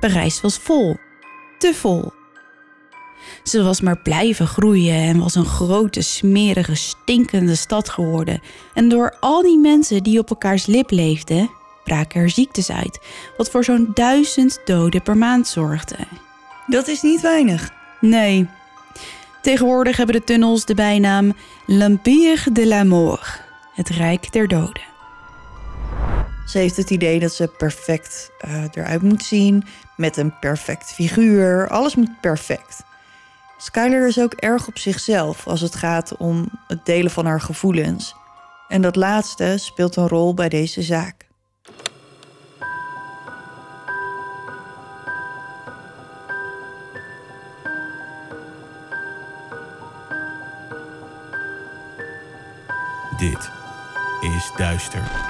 Parijs was vol. Te vol. Ze was maar blijven groeien en was een grote, smerige, stinkende stad geworden. En door al die mensen die op elkaars lip leefden, braken er ziektes uit, wat voor zo'n duizend doden per maand zorgde. Dat is niet weinig. Nee. Tegenwoordig hebben de tunnels de bijnaam L'Empire de la Mort, het Rijk der Doden. Ze heeft het idee dat ze perfect eh, eruit moet zien, met een perfect figuur. Alles moet perfect. Skyler is ook erg op zichzelf als het gaat om het delen van haar gevoelens. En dat laatste speelt een rol bij deze zaak. Dit is Duister.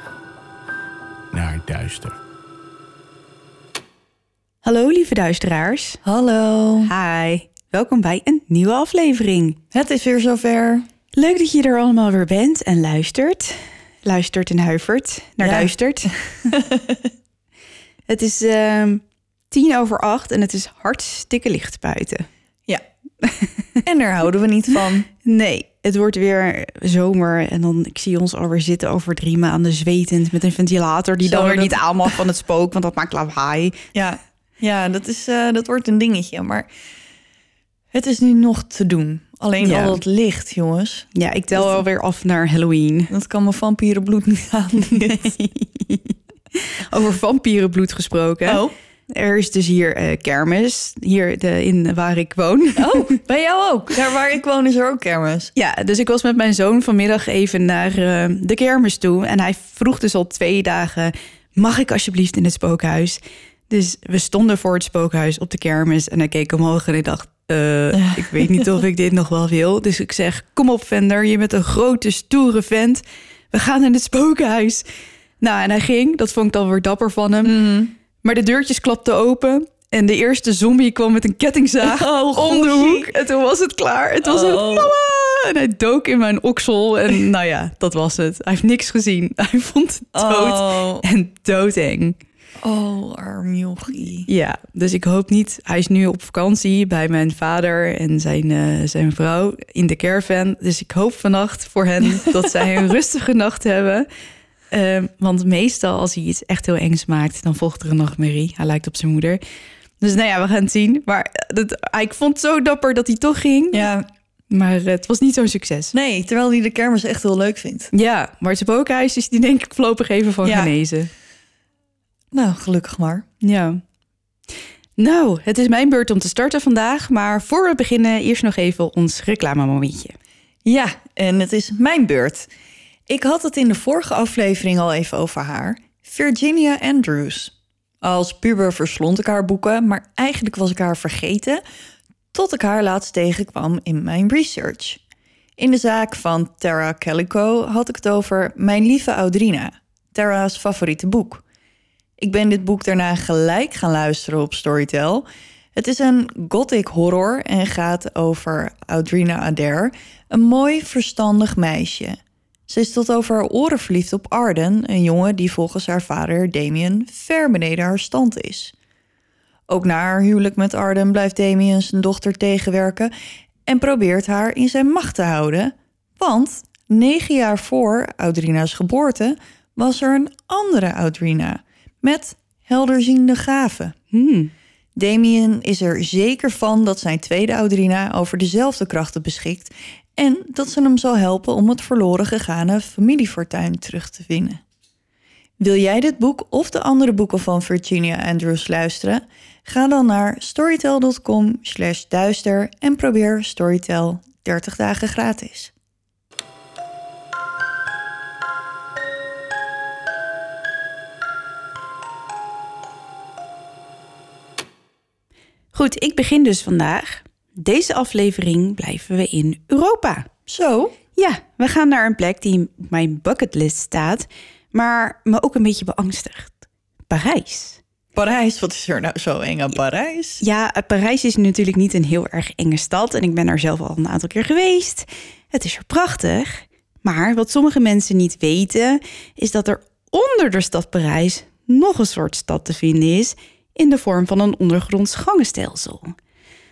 naar duister. Hallo lieve duisteraars. Hallo. Hi. Welkom bij een nieuwe aflevering. Het is weer zover. Leuk dat je er allemaal weer bent en luistert. Luistert en huivert naar Ja. duistert. het is ehm, tien over acht en het is hartstikke licht buiten. Ja. en daar houden we niet van. Nee, het wordt weer zomer en dan ik zie ons alweer zitten over drie maanden zwetend met een ventilator die Zo, dan weer dat- niet aan mag van het spook, want dat maakt lawaai. Ja, ja dat, is, eh, dat wordt een dingetje. Maar het is nu nog te doen. Alleen Ja. al het licht, jongens. Ja, ik tel alweer af naar Halloween. Dat kan mijn vampierenbloed niet aan. Over vampierenbloed gesproken. Oh. Er is dus hier eh, kermis, hier de, in waar ik woon. oh, bij jou ook. Daar waar ik woon is er ook kermis. Ja, dus ik was met mijn zoon vanmiddag even naar eh, de kermis toe. En hij vroeg dus al twee dagen, mag ik alsjeblieft in het spookhuis? Dus we stonden voor het spookhuis op de kermis. En hij keek omhoog en ik dacht, eh, ik weet niet of ik dit nog wel wil. Dus ik zeg, kom op Vender, je bent een grote, stoere vent. We gaan in het spookhuis. Nou, en hij ging. Dat vond ik dan weer dapper van hem. Maar de deurtjes klapten open. En de eerste zombie kwam met een kettingzaag Oh, om de hoek. En toen was het klaar. Het was een Oh. mama. En hij dook in mijn oksel. En nou ja, dat was het. Hij heeft niks gezien. Hij vond het dood Oh, en doodeng. oh arm jochie. Ja, dus ik hoop niet. Hij is nu op vakantie bij mijn vader en zijn, eh, zijn vrouw in de caravan. Dus ik hoop vannacht voor hen dat zij een rustige nacht hebben. Ehm, want meestal als hij iets echt heel engs maakt, dan volgt er een nachtmerrie. Hij lijkt op zijn moeder. Dus nou ja, we gaan het zien. Maar dat, ik vond het zo dapper dat hij toch ging. Ja, Maar het was niet zo'n succes. nee, terwijl hij de kermis echt heel leuk vindt. Ja, maar het spookhuis is die denk ik voorlopig even van Ja. genezen. Nou, gelukkig maar. Ja. Nou, het is mijn beurt om te starten vandaag. Maar voor we beginnen, eerst nog even ons reclamemomentje. Ja, en het is mijn beurt. Ik had het in de vorige aflevering al even over haar. Virginia Andrews. Als puber verslond ik haar boeken, maar eigenlijk was ik haar vergeten... tot ik haar laatst tegenkwam in mijn research. In de zaak van Tara Calico had ik het over Mijn lieve Audrina, Tara's favoriete boek. Ik ben dit boek daarna gelijk gaan luisteren op Storytel. Het is een gothic horror en gaat over Audrina Adair, een mooi verstandig meisje. Ze is tot over haar oren verliefd op Arden, een jongen die volgens haar vader Damien ver beneden haar stand is. Ook na haar huwelijk met Arden blijft Damien zijn dochter tegenwerken en probeert haar in zijn macht te houden. Want negen jaar voor Audrina's geboorte was er een andere Audrina met helderziende gaven. Hmm. Damien is er zeker van dat zijn tweede Audrina over dezelfde krachten beschikt en dat ze hem zal helpen om het verloren gegane familiefortuin terug te vinden. Wil jij dit boek of de andere boeken van Virginia Andrews luisteren? Ga dan naar storytel.com slash duister en probeer Storytel 30 dagen gratis. Goed, ik begin dus vandaag. Deze aflevering blijven we in Europa. Zo? Ja, we gaan naar een plek die op mijn bucketlist staat, maar me ook een beetje beangstigt. Parijs. Parijs, wat is er nou zo eng aan Parijs? Ja, Parijs is natuurlijk niet een heel erg enge stad en ik ben daar zelf al een aantal keer geweest. Het is er prachtig, maar wat sommige mensen niet weten, is dat er onder de stad Parijs nog een soort stad te vinden is in de vorm van een ondergronds gangenstelsel.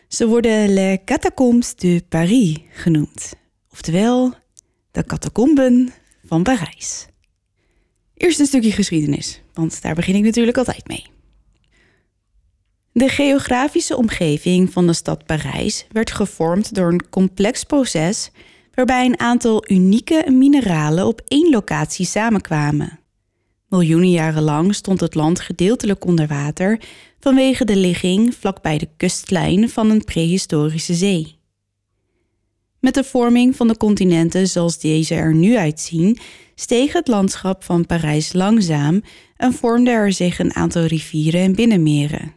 Ze worden Les Catacombes de Paris genoemd, oftewel de catacomben van Parijs. Eerst een stukje geschiedenis, want daar begin ik natuurlijk altijd mee. De geografische omgeving van de stad Parijs werd gevormd door een complex proces waarbij een aantal unieke mineralen op één locatie samenkwamen. Miljoenen jaren lang stond het land gedeeltelijk onder water vanwege de ligging vlakbij de kustlijn van een prehistorische zee. Met de vorming van de continenten zoals deze er nu uitzien, steeg het landschap van Parijs langzaam en vormde er zich een aantal rivieren en binnenmeren.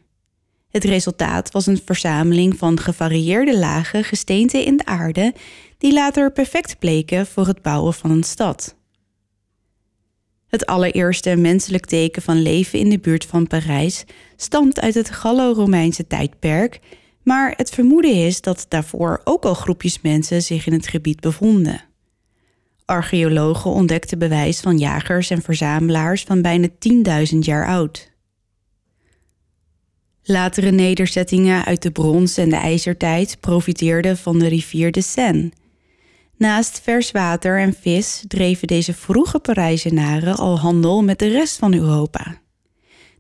Het resultaat was een verzameling van gevarieerde lagen gesteente in de aarde, die later perfect bleken voor het bouwen van een stad. Het allereerste menselijk teken van leven in de buurt van Parijs stamt uit het Gallo-Romeinse tijdperk, maar het vermoeden is dat daarvoor ook al groepjes mensen zich in het gebied bevonden. Archeologen ontdekten bewijs van jagers en verzamelaars van bijna 10.000 jaar oud. Latere nederzettingen uit de brons- en de ijzertijd profiteerden van de rivier de Seine. Naast vers water en vis dreven deze vroege Parijzenaren al handel met de rest van Europa.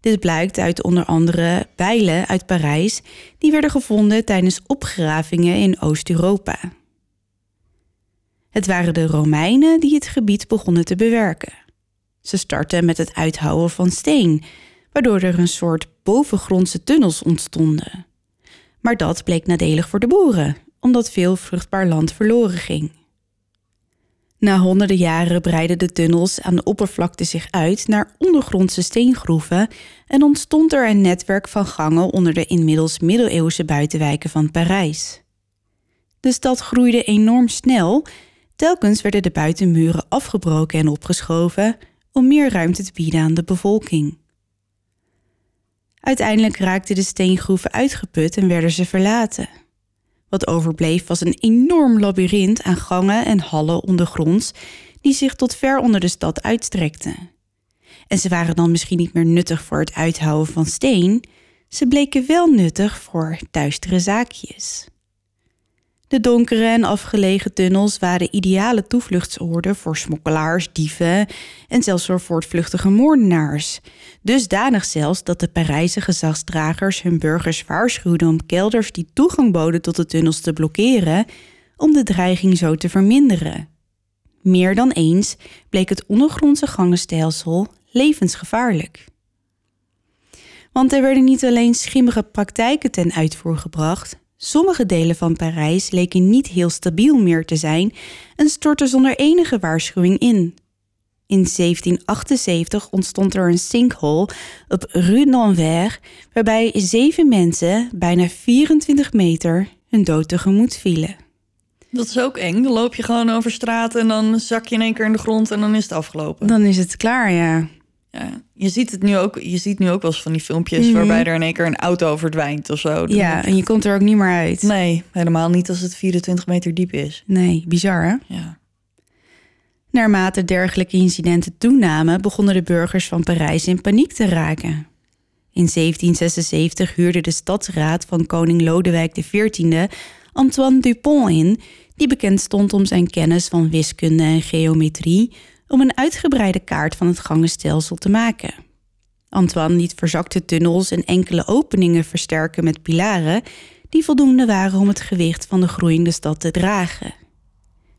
Dit blijkt uit onder andere bijlen uit Parijs, die werden gevonden tijdens opgravingen in Oost-Europa. Het waren de Romeinen die het gebied begonnen te bewerken. Ze startten met het uithouwen van steen, waardoor er een soort bovengrondse tunnels ontstonden. Maar dat bleek nadelig voor de boeren, omdat veel vruchtbaar land verloren ging. Na honderden jaren breidden de tunnels aan de oppervlakte zich uit naar ondergrondse steengroeven en ontstond er een netwerk van gangen onder de inmiddels middeleeuwse buitenwijken van Parijs. De stad groeide enorm snel, telkens werden de buitenmuren afgebroken en opgeschoven om meer ruimte te bieden aan de bevolking. Uiteindelijk raakten de steengroeven uitgeput en werden ze verlaten. Wat overbleef was een enorm labyrint aan gangen en hallen ondergronds die zich tot ver onder de stad uitstrekten. En ze waren dan misschien niet meer nuttig voor het uithouwen van steen, ze bleken wel nuttig voor duistere zaakjes. De donkere en afgelegen tunnels waren ideale toevluchtsoorden voor smokkelaars, dieven en zelfs voor voortvluchtige moordenaars. Dusdanig zelfs dat de Parijse gezagsdragers hun burgers waarschuwden om kelders die toegang boden tot de tunnels te blokkeren, om de dreiging zo te verminderen. Meer dan eens bleek het ondergrondse gangenstelsel levensgevaarlijk. Want er werden niet alleen schimmige praktijken ten uitvoer gebracht, Sommige delen van Parijs leken niet heel stabiel meer te zijn en stortten zonder enige waarschuwing in. In 1778 ontstond er een sinkhole op Rue d'Anvers, waarbij zeven mensen bijna 24 meter hun dood tegemoet vielen. Dat is ook eng. Dan loop je gewoon over straat en dan zak je in één keer in de grond en dan is het afgelopen. Dan is het klaar, ja. Ja, je ziet het nu ook. Je ziet nu ook wel eens van die filmpjes Mhm. waarbij er in één keer een auto verdwijnt of zo. Dan Ja, en je komt er ook niet meer uit. Nee, helemaal niet als het 24 meter diep is. Nee, bizar hè? Ja. Naarmate dergelijke incidenten toenamen, begonnen de burgers van Parijs in paniek te raken. In 1776 huurde de stadsraad van koning Lodewijk XIV Antoine Dupont in, die bekend stond om zijn kennis van wiskunde en geometrie, om een uitgebreide kaart van het gangenstelsel te maken. Antoine liet verzakte tunnels en enkele openingen versterken met pilaren die voldoende waren om het gewicht van de groeiende stad te dragen.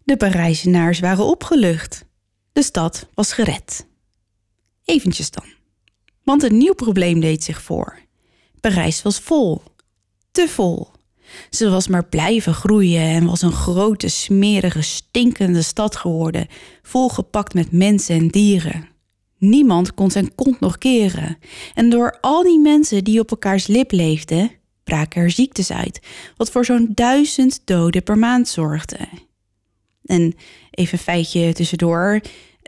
De Parijzenaars waren opgelucht. De stad was gered. Eventjes dan. Want een nieuw probleem deed zich voor. Parijs was vol. Te vol. Ze was maar blijven groeien en was een grote, smerige, stinkende stad geworden, volgepakt met mensen en dieren. Niemand kon zijn kont nog keren. En door al die mensen die op elkaars lip leefden, braken er ziektes uit, wat voor zo'n duizend doden per maand zorgde. En even een feitje tussendoor.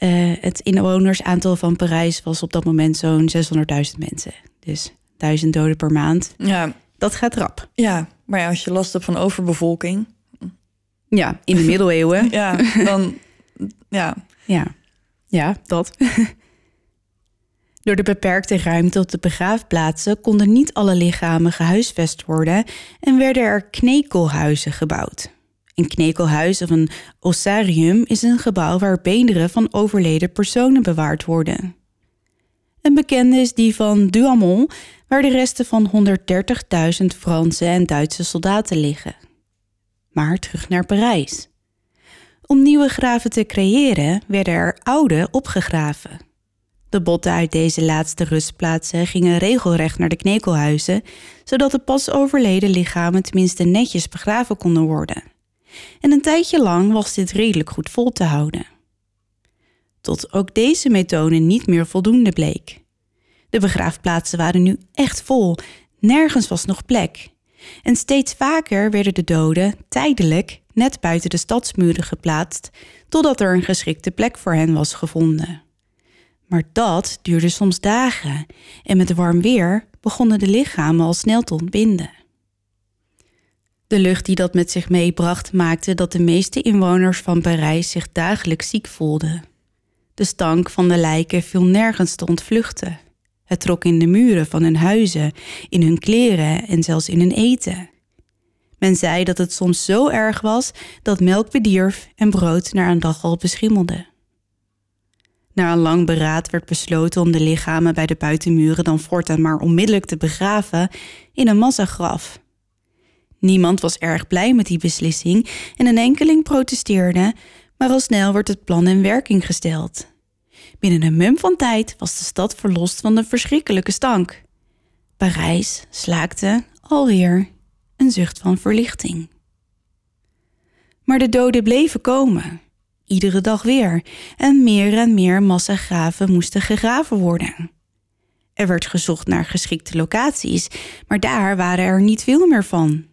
Uh, het inwonersaantal van Parijs was op dat moment zo'n 600.000 mensen. Dus duizend doden per maand. Ja. Dat gaat rap. Ja, maar ja, als je last hebt van overbevolking. Ja, in de middeleeuwen. ja, dan. Ja. Ja, ja dat. Door de beperkte ruimte op de begraafplaatsen konden niet alle lichamen gehuisvest worden en werden er knekelhuizen gebouwd. Een knekelhuis of een ossarium is een gebouw waar beenderen van overleden personen bewaard worden. Een bekende is die van Douaumont, waar de resten van 130.000 Franse en Duitse soldaten liggen. Maar terug naar Parijs. Om nieuwe graven te creëren werden er oude opgegraven. De botten uit deze laatste rustplaatsen gingen regelrecht naar de knekelhuizen, zodat de pas overleden lichamen tenminste netjes begraven konden worden. En een tijdje lang was dit redelijk goed vol te houden. Tot ook deze methode niet meer voldoende bleek. De begraafplaatsen waren nu echt vol, nergens was nog plek. En steeds vaker werden de doden tijdelijk net buiten de stadsmuren geplaatst, totdat er een geschikte plek voor hen was gevonden. Maar dat duurde soms dagen en met warm weer begonnen de lichamen al snel te ontbinden. De lucht die dat met zich meebracht maakte dat de meeste inwoners van Parijs zich dagelijks ziek voelden. De stank van de lijken viel nergens te ontvluchten. Het trok in de muren van hun huizen, in hun kleren en zelfs in hun eten. Men zei dat het soms zo erg was dat melk bedierf en brood na een dag al beschimmelde. Na een lang beraad werd besloten om de lichamen bij de buitenmuren dan voortaan maar onmiddellijk te begraven in een massagraf. Niemand was erg blij met die beslissing en een enkeling protesteerde, maar al snel werd het plan in werking gesteld. Binnen een mum van tijd was de stad verlost van de verschrikkelijke stank. Parijs slaakte alweer een zucht van verlichting. Maar de doden bleven komen, iedere dag weer, en meer en meer massagraven moesten gegraven worden. Er werd gezocht naar geschikte locaties, maar daar waren er niet veel meer van.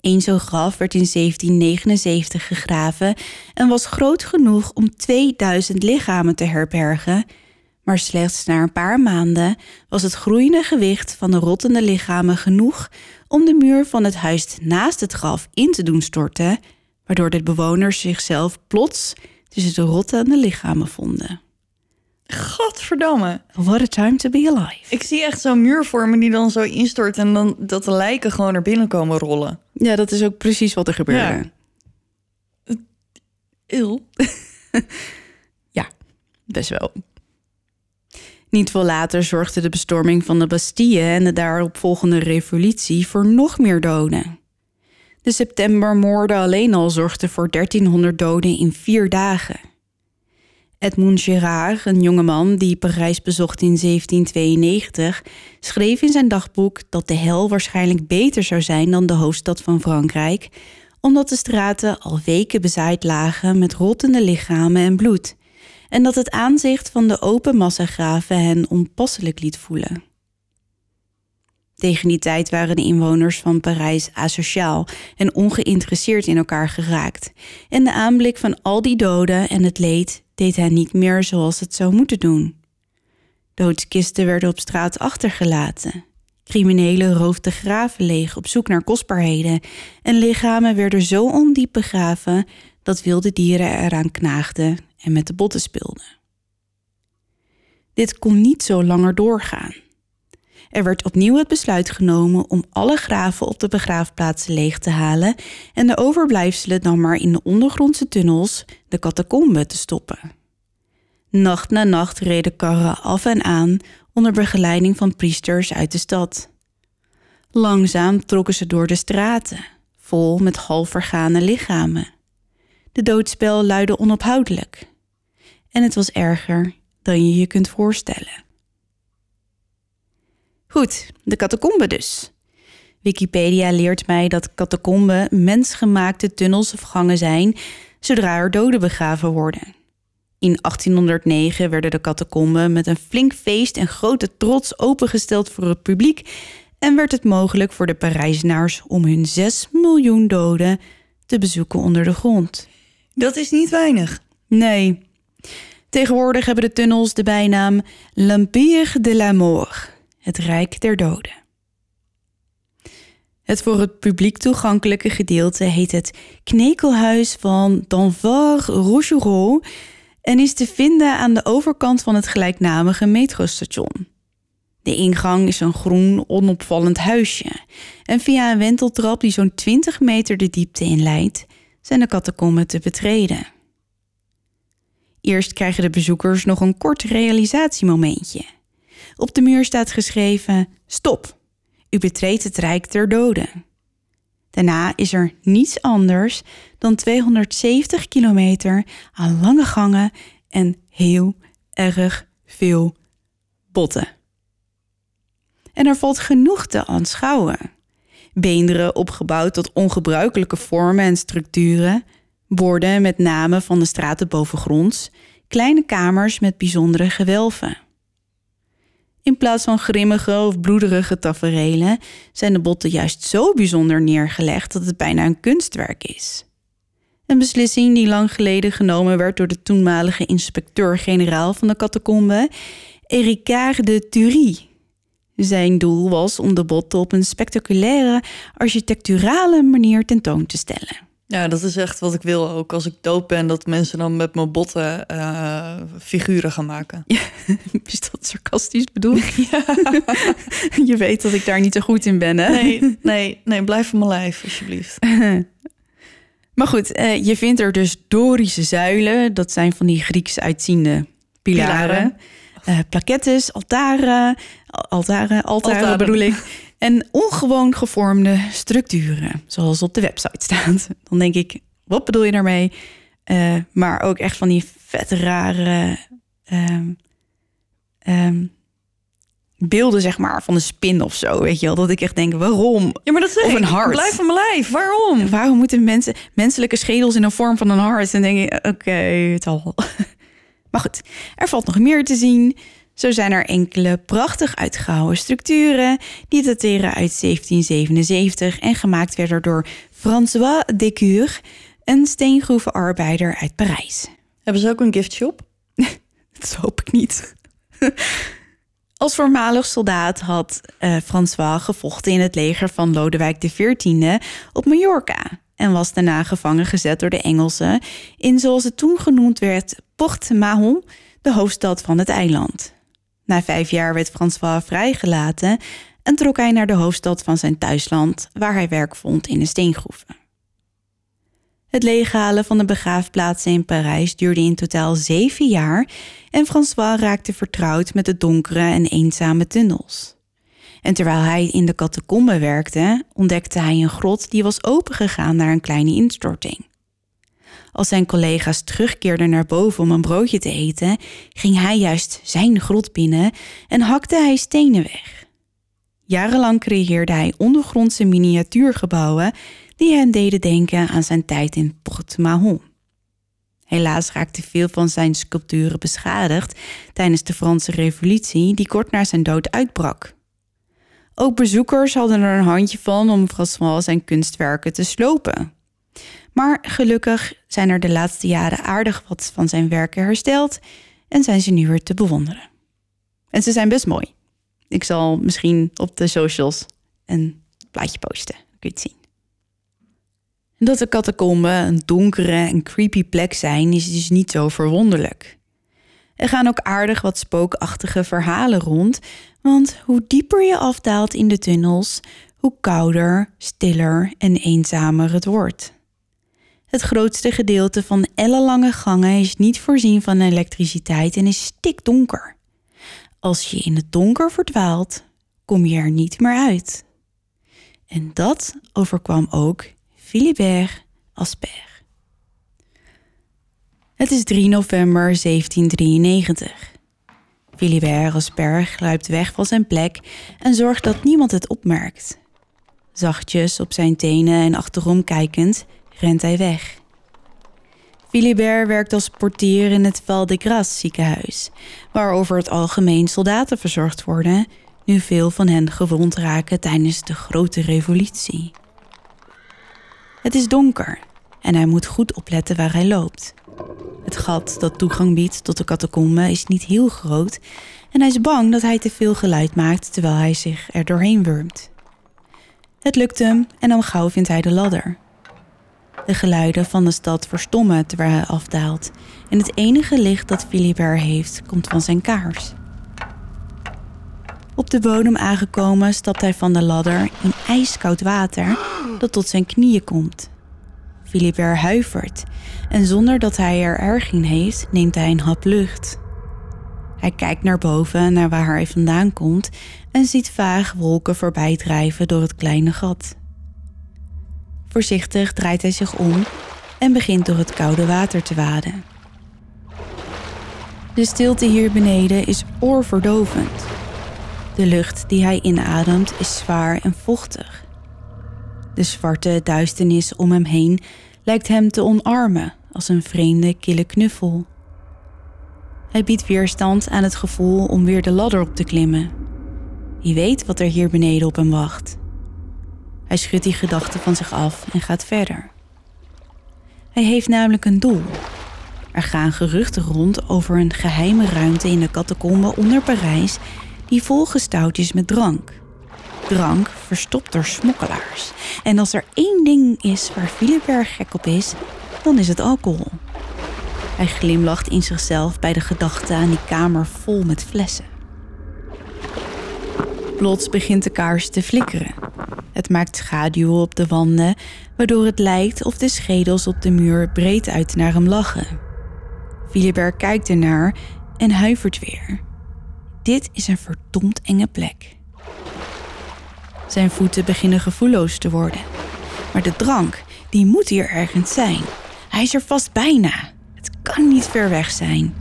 Eén zo'n graf werd in 1779 gegraven en was groot genoeg om 2000 lichamen te herbergen, maar slechts na een paar maanden was het groeiende gewicht van de rottende lichamen genoeg om de muur van het huis naast het graf in te doen storten, waardoor de bewoners zichzelf plots tussen de rottende lichamen vonden. Godverdamme. What a time to be alive. Ik zie echt zo'n muur vormen die dan zo instort en dan dat de lijken gewoon naar binnen komen rollen. Ja, dat is ook precies wat er gebeurde. Ja. Il. ja, best wel. Niet veel later zorgde de bestorming van de Bastille en de daaropvolgende revolutie voor nog meer doden. De septembermoorden alleen al zorgden voor 1300 doden in vier dagen. Edmond Gérard, een jongeman die Parijs bezocht in 1792, schreef in zijn dagboek dat de hel waarschijnlijk beter zou zijn dan de hoofdstad van Frankrijk, omdat de straten al weken bezaaid lagen met rottende lichamen en bloed, en dat het aanzicht van de open massagraven hen onpasselijk liet voelen. Tegen die tijd waren de inwoners van Parijs asociaal en ongeïnteresseerd in elkaar geraakt, en de aanblik van al die doden en het leed deed hij niet meer zoals het zou moeten doen. Doodskisten werden op straat achtergelaten. Criminelen roofden graven leeg op zoek naar kostbaarheden en lichamen werden zo ondiep begraven dat wilde dieren eraan knaagden en met de botten speelden. Dit kon niet zo langer doorgaan. Er werd opnieuw het besluit genomen om alle graven op de begraafplaatsen leeg te halen en de overblijfselen dan maar in de ondergrondse tunnels, de catacomben, te stoppen. Nacht na nacht reden karren af en aan onder begeleiding van priesters uit de stad. Langzaam trokken ze door de straten, vol met half vergane lichamen. De doodspel luidde onophoudelijk. En het was erger dan je je kunt voorstellen. Goed, de catacombe dus. Wikipedia leert mij dat catacomben mensgemaakte tunnels of gangen zijn zodra er doden begraven worden. In 1809 werden de catacomben met een flink feest en grote trots opengesteld voor het publiek en werd het mogelijk voor de Parijzenaars om hun 6 miljoen doden te bezoeken onder de grond. Dat is niet weinig. Nee. Tegenwoordig hebben de tunnels de bijnaam L'Empire de la Mort, het Rijk der Doden. Het voor het publiek toegankelijke gedeelte heet het Knekelhuis van Danvard Rougereau en is te vinden aan de overkant van het gelijknamige metrostation. De ingang is een groen, onopvallend huisje. En via een wenteltrap die zo'n 20 meter de diepte inleidt, zijn de catacomben te betreden. Eerst krijgen de bezoekers nog een kort realisatiemomentje. Op de muur staat geschreven: Stop, u betreedt het Rijk der Doden. Daarna is er niets anders dan 270 kilometer aan lange gangen en heel erg veel botten. En er valt genoeg te aanschouwen. Beenderen opgebouwd tot ongebruikelijke vormen en structuren, borden met namen van de straten bovengronds, kleine kamers met bijzondere gewelven. In plaats van grimmige of bloederige taferelen zijn de botten juist zo bijzonder neergelegd dat het bijna een kunstwerk is. Een beslissing die lang geleden genomen werd door de toenmalige inspecteur-generaal van de catacombe, Ericard de Thury. Zijn doel was om de botten op een spectaculaire, architecturale manier tentoon te stellen. Ja, dat is echt wat ik wil ook. Als ik dood ben, dat mensen dan met mijn botten uh, figuren gaan maken. Ja, is dat sarcastisch bedoeld? Ja. Je weet dat ik daar niet zo goed in ben, hè? Nee, nee, nee blijf van mijn lijf, alsjeblieft. maar goed, uh, je vindt er dus Dorische zuilen. Dat zijn van die Grieks uitziende pilaren. pilaren. Uh, plakettes, altaren, altaren, altaren, altaren. bedoel ik en ongewoon gevormde structuren, zoals op de website staat. Dan denk ik, wat bedoel je daarmee? Uh, maar ook echt van die vet rare um, um, beelden, zeg maar, van een spin of zo. Weet je wel, dat ik echt denk, waarom? Ja, maar dat zeg of een hart. Blijf van mijn lijf, waarom? Waarom moeten mensen menselijke schedels in een vorm van een hart? En denk je, oké, okay, het al. maar goed, er valt nog meer te zien. Zo zijn er enkele prachtig uitgehouwen structuren die dateren uit 1777 en gemaakt werden door François Decure, een steengroevenarbeider uit Parijs. Hebben ze ook een giftshop? Dat hoop ik niet. Als voormalig soldaat had uh, François gevochten in het leger van Lodewijk XIV op Mallorca en was daarna gevangen gezet door de Engelsen in zoals het toen genoemd werd Port Mahon, de hoofdstad van het eiland. Na vijf jaar werd François vrijgelaten en trok hij naar de hoofdstad van zijn thuisland, waar hij werk vond in de steengroeven. Het leeghalen van de begraafplaatsen in Parijs duurde in totaal zeven jaar en François raakte vertrouwd met de donkere en eenzame tunnels. En terwijl hij in de catacombe werkte, ontdekte hij een grot die was opengegaan naar een kleine instorting. Als zijn collega's terugkeerden naar boven om een broodje te eten, ging hij juist zijn grot binnen en hakte hij stenen weg. Jarenlang creëerde hij ondergrondse miniatuurgebouwen die hen deden denken aan zijn tijd in Port Mahon. Helaas raakte veel van zijn sculpturen beschadigd tijdens de Franse Revolutie, die kort na zijn dood uitbrak. Ook bezoekers hadden er een handje van om François zijn kunstwerken te slopen. Maar gelukkig zijn er de laatste jaren aardig wat van zijn werken hersteld en zijn ze nu weer te bewonderen. En ze zijn best mooi. Ik zal misschien op de socials een plaatje posten. kun je het zien. Dat de catacomben een donkere en creepy plek zijn, is dus niet zo verwonderlijk. Er gaan ook aardig wat spookachtige verhalen rond, want hoe dieper je afdaalt in de tunnels, hoe kouder, stiller en eenzamer het wordt. Het grootste gedeelte van ellenlange gangen is niet voorzien van elektriciteit en is stikdonker. Als je in het donker verdwaalt, kom je er niet meer uit. En dat overkwam ook Philibert Asper. Het is 3 november 1793. Philibert Asper gluipt weg van zijn plek en zorgt dat niemand het opmerkt. Zachtjes op zijn tenen en achterom kijkend rent hij weg. Philibert werkt als portier in het Val de Grace ziekenhuis, waar over het algemeen soldaten verzorgd worden nu veel van hen gewond raken tijdens de grote revolutie. Het is donker en hij moet goed opletten waar hij loopt. Het gat dat toegang biedt tot de catacombe is niet heel groot en hij is bang dat hij te veel geluid maakt terwijl hij zich er doorheen wurmt. Het lukt hem en al gauw vindt hij de ladder. De geluiden van de stad verstommen terwijl hij afdaalt en het enige licht dat Philibert heeft komt van zijn kaars. Op de bodem aangekomen stapt hij van de ladder in ijskoud water dat tot zijn knieën komt. Philibert huivert en zonder dat hij er erg in heeft, neemt hij een hap lucht. Hij kijkt naar boven, naar waar hij vandaan komt, en ziet vaag wolken voorbij drijven door het kleine gat. Voorzichtig draait hij zich om en begint door het koude water te waden. De stilte hier beneden is oorverdovend. De lucht die hij inademt is zwaar en vochtig. De zwarte duisternis om hem heen lijkt hem te omarmen als een vreemde, kille knuffel. Hij biedt weerstand aan het gevoel om weer de ladder op te klimmen. Wie weet wat er hier beneden op hem wacht. Hij schudt die gedachten van zich af en gaat verder. Hij heeft namelijk een doel. Er gaan geruchten rond over een geheime ruimte in de catacombe onder Parijs die volgestouwd is met drank. Drank verstopt door smokkelaars. En als er één ding is waar Philibert gek op is, dan is het alcohol. Hij glimlacht in zichzelf bij de gedachte aan die kamer vol met flessen. Plots begint de kaars te flikkeren. Het maakt schaduwen op de wanden, waardoor het lijkt of de schedels op de muur breed uit naar hem lachen. Philibert kijkt ernaar en huivert weer. Dit is een verdomd enge plek. Zijn voeten beginnen gevoelloos te worden. Maar de drank, die moet hier ergens zijn. Hij is er vast bijna. Het kan niet ver weg zijn.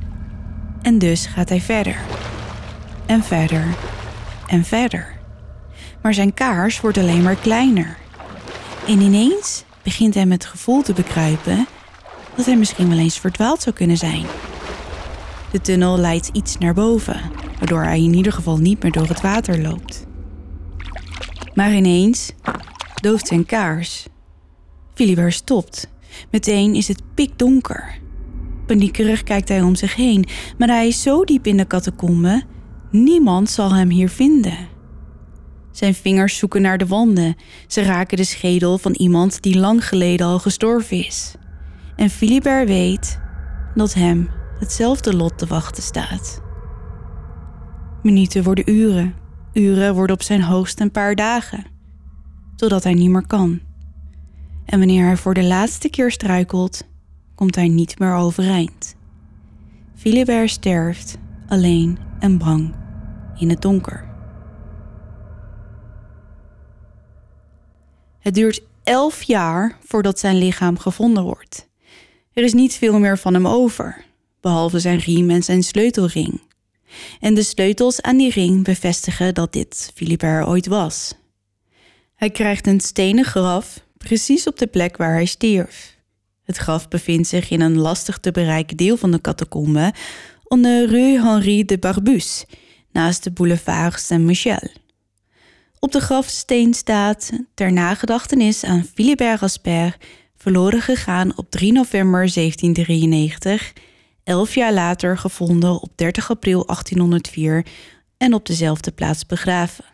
En dus gaat hij verder. En verder. En verder. Maar zijn kaars wordt alleen maar kleiner. En ineens begint hij met het gevoel te bekruipen dat hij misschien wel eens verdwaald zou kunnen zijn. De tunnel leidt iets naar boven, waardoor hij in ieder geval niet meer door het water loopt. Maar ineens dooft zijn kaars. Philibert stopt. Meteen is het pikdonker. Paniekerig kijkt hij om zich heen, maar hij is zo diep in de catacombe, niemand zal hem hier vinden. Zijn vingers zoeken naar de wanden. Ze raken de schedel van iemand die lang geleden al gestorven is. En Philibert weet dat hem hetzelfde lot te wachten staat. Minuten worden uren, uren worden op zijn hoogst een paar dagen, totdat hij niet meer kan. En wanneer hij voor de laatste keer struikelt, komt hij niet meer overeind. Philibert sterft, alleen en bang, in het donker. Het duurt elf jaar voordat zijn lichaam gevonden wordt. Er is niet veel meer van hem over, behalve zijn riem en zijn sleutelring. En de sleutels aan die ring bevestigen dat dit Philibert ooit was. Hij krijgt een stenen graf precies op de plek waar hij stierf. Het graf bevindt zich in een lastig te bereiken deel van de catacombe, onder Rue Henri de Barbus, naast de boulevard Saint-Michel. Op de grafsteen staat ter nagedachtenis aan Philibert Rasper, verloren gegaan op 3 november 1793, elf jaar later gevonden op 30 april 1804 en op dezelfde plaats begraven.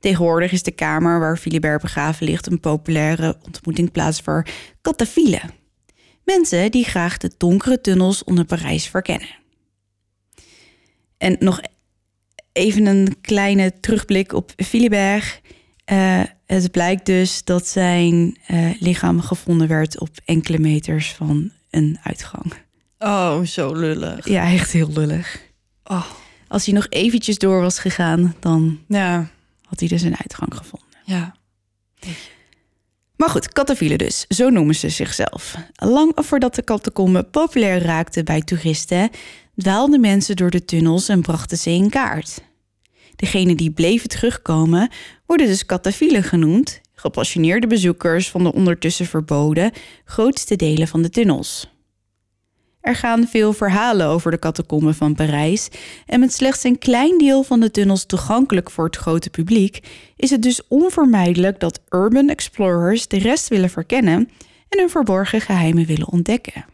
Tegenwoordig is de kamer waar Philibert begraven ligt een populaire ontmoetingsplaats voor katafielen. Mensen die graag de donkere tunnels onder Parijs verkennen. En nog even een kleine terugblik op Philibert. Uh, het blijkt dus dat zijn uh, lichaam gevonden werd op enkele meters van een uitgang. Oh, zo lullig. Ja, echt heel lullig. Oh. Als hij nog eventjes door was gegaan, dan Ja, had hij dus een uitgang gevonden. ja. Maar goed, katafielen dus, zo noemen ze zichzelf. Lang voordat de catacombe populair raakte bij toeristen, dwaalden mensen door de tunnels en brachten ze in kaart. Degenen die bleven terugkomen, worden dus katafielen genoemd, gepassioneerde bezoekers van de ondertussen verboden grootste delen van de tunnels. Er gaan veel verhalen over de catacomben van Parijs. En met slechts een klein deel van de tunnels toegankelijk voor het grote publiek, is het dus onvermijdelijk dat urban explorers de rest willen verkennen en hun verborgen geheimen willen ontdekken.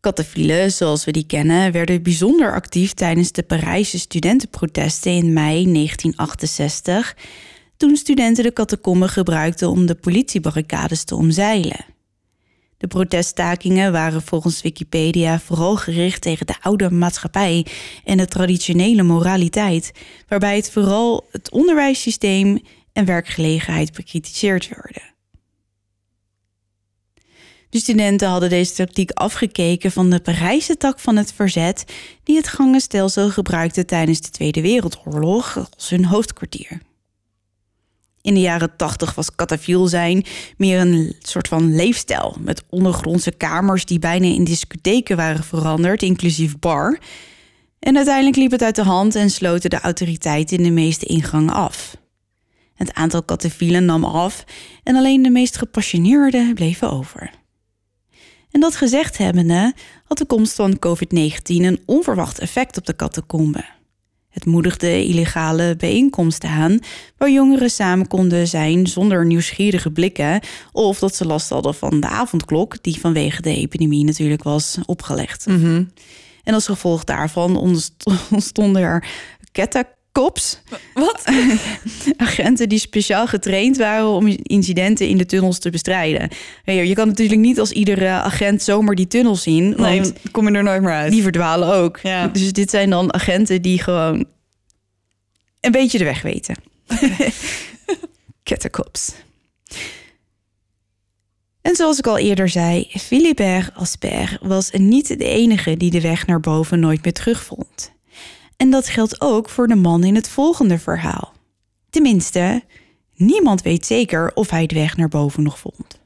Kattenfielen, zoals we die kennen, werden bijzonder actief tijdens de Parijse studentenprotesten in mei 1968, toen studenten de catacomben gebruikten om de politiebarricades te omzeilen. De proteststakingen waren volgens Wikipedia vooral gericht tegen de oude maatschappij en de traditionele moraliteit, waarbij het vooral het onderwijssysteem en werkgelegenheid bekritiseerd werden. De studenten hadden deze tactiek afgekeken van de Parijse tak van het verzet, die het gangenstelsel gebruikte tijdens de Tweede Wereldoorlog als hun hoofdkwartier. In de jaren 80 was katafiel zijn meer een soort van leefstijl. Met ondergrondse kamers die bijna in discotheken waren veranderd, inclusief bar. En uiteindelijk liep het uit de hand en sloten de autoriteiten in de meeste ingangen af. Het aantal katafielen nam af en alleen de meest gepassioneerden bleven over. En dat gezegd hebbende had de komst van COVID-19 een onverwacht effect op de catacomben. Het moedigde illegale bijeenkomsten aan, waar jongeren samen konden zijn zonder nieuwsgierige blikken, of dat ze last hadden van de avondklok, die vanwege de epidemie natuurlijk was opgelegd. En als gevolg daarvan ontstonden er kettenkops. Wat? Agenten die speciaal getraind waren om incidenten in de tunnels te bestrijden. Je kan natuurlijk niet als iedere agent zomaar die tunnels zien. Nee, Want kom je er nooit meer uit. die verdwalen ook. Ja. Dus dit zijn dan agenten die gewoon een beetje de weg weten. Ketterkops. En zoals ik al eerder zei, Philibert Asper was niet de enige die de weg naar boven nooit meer terugvond. En dat geldt ook voor de man in het volgende verhaal. Tenminste, niemand weet zeker of hij de weg naar boven nog vond.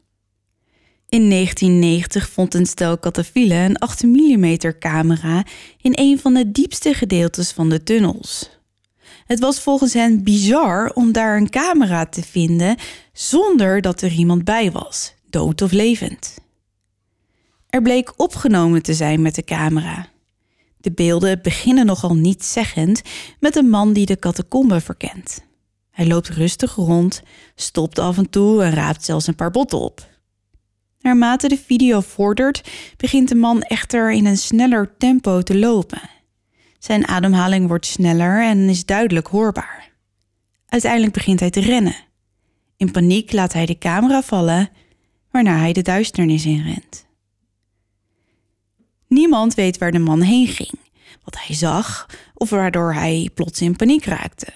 In 1990 vond een stel katafielen een 8 mm camera in een van de diepste gedeeltes van de tunnels. Het was volgens hen bizar om daar een camera te vinden zonder dat er iemand bij was, dood of levend. Er bleek opgenomen te zijn met de camera. De beelden beginnen nogal nietszeggend met een man die de catacombe verkent. Hij loopt rustig rond, stopt af en toe en raapt zelfs een paar botten op. Naarmate de video vordert, begint de man echter in een sneller tempo te lopen. Zijn ademhaling wordt sneller en is duidelijk hoorbaar. Uiteindelijk begint hij te rennen. In paniek laat hij de camera vallen, waarna hij de duisternis inrent. Niemand weet waar de man heen ging, wat hij zag of waardoor hij plots in paniek raakte.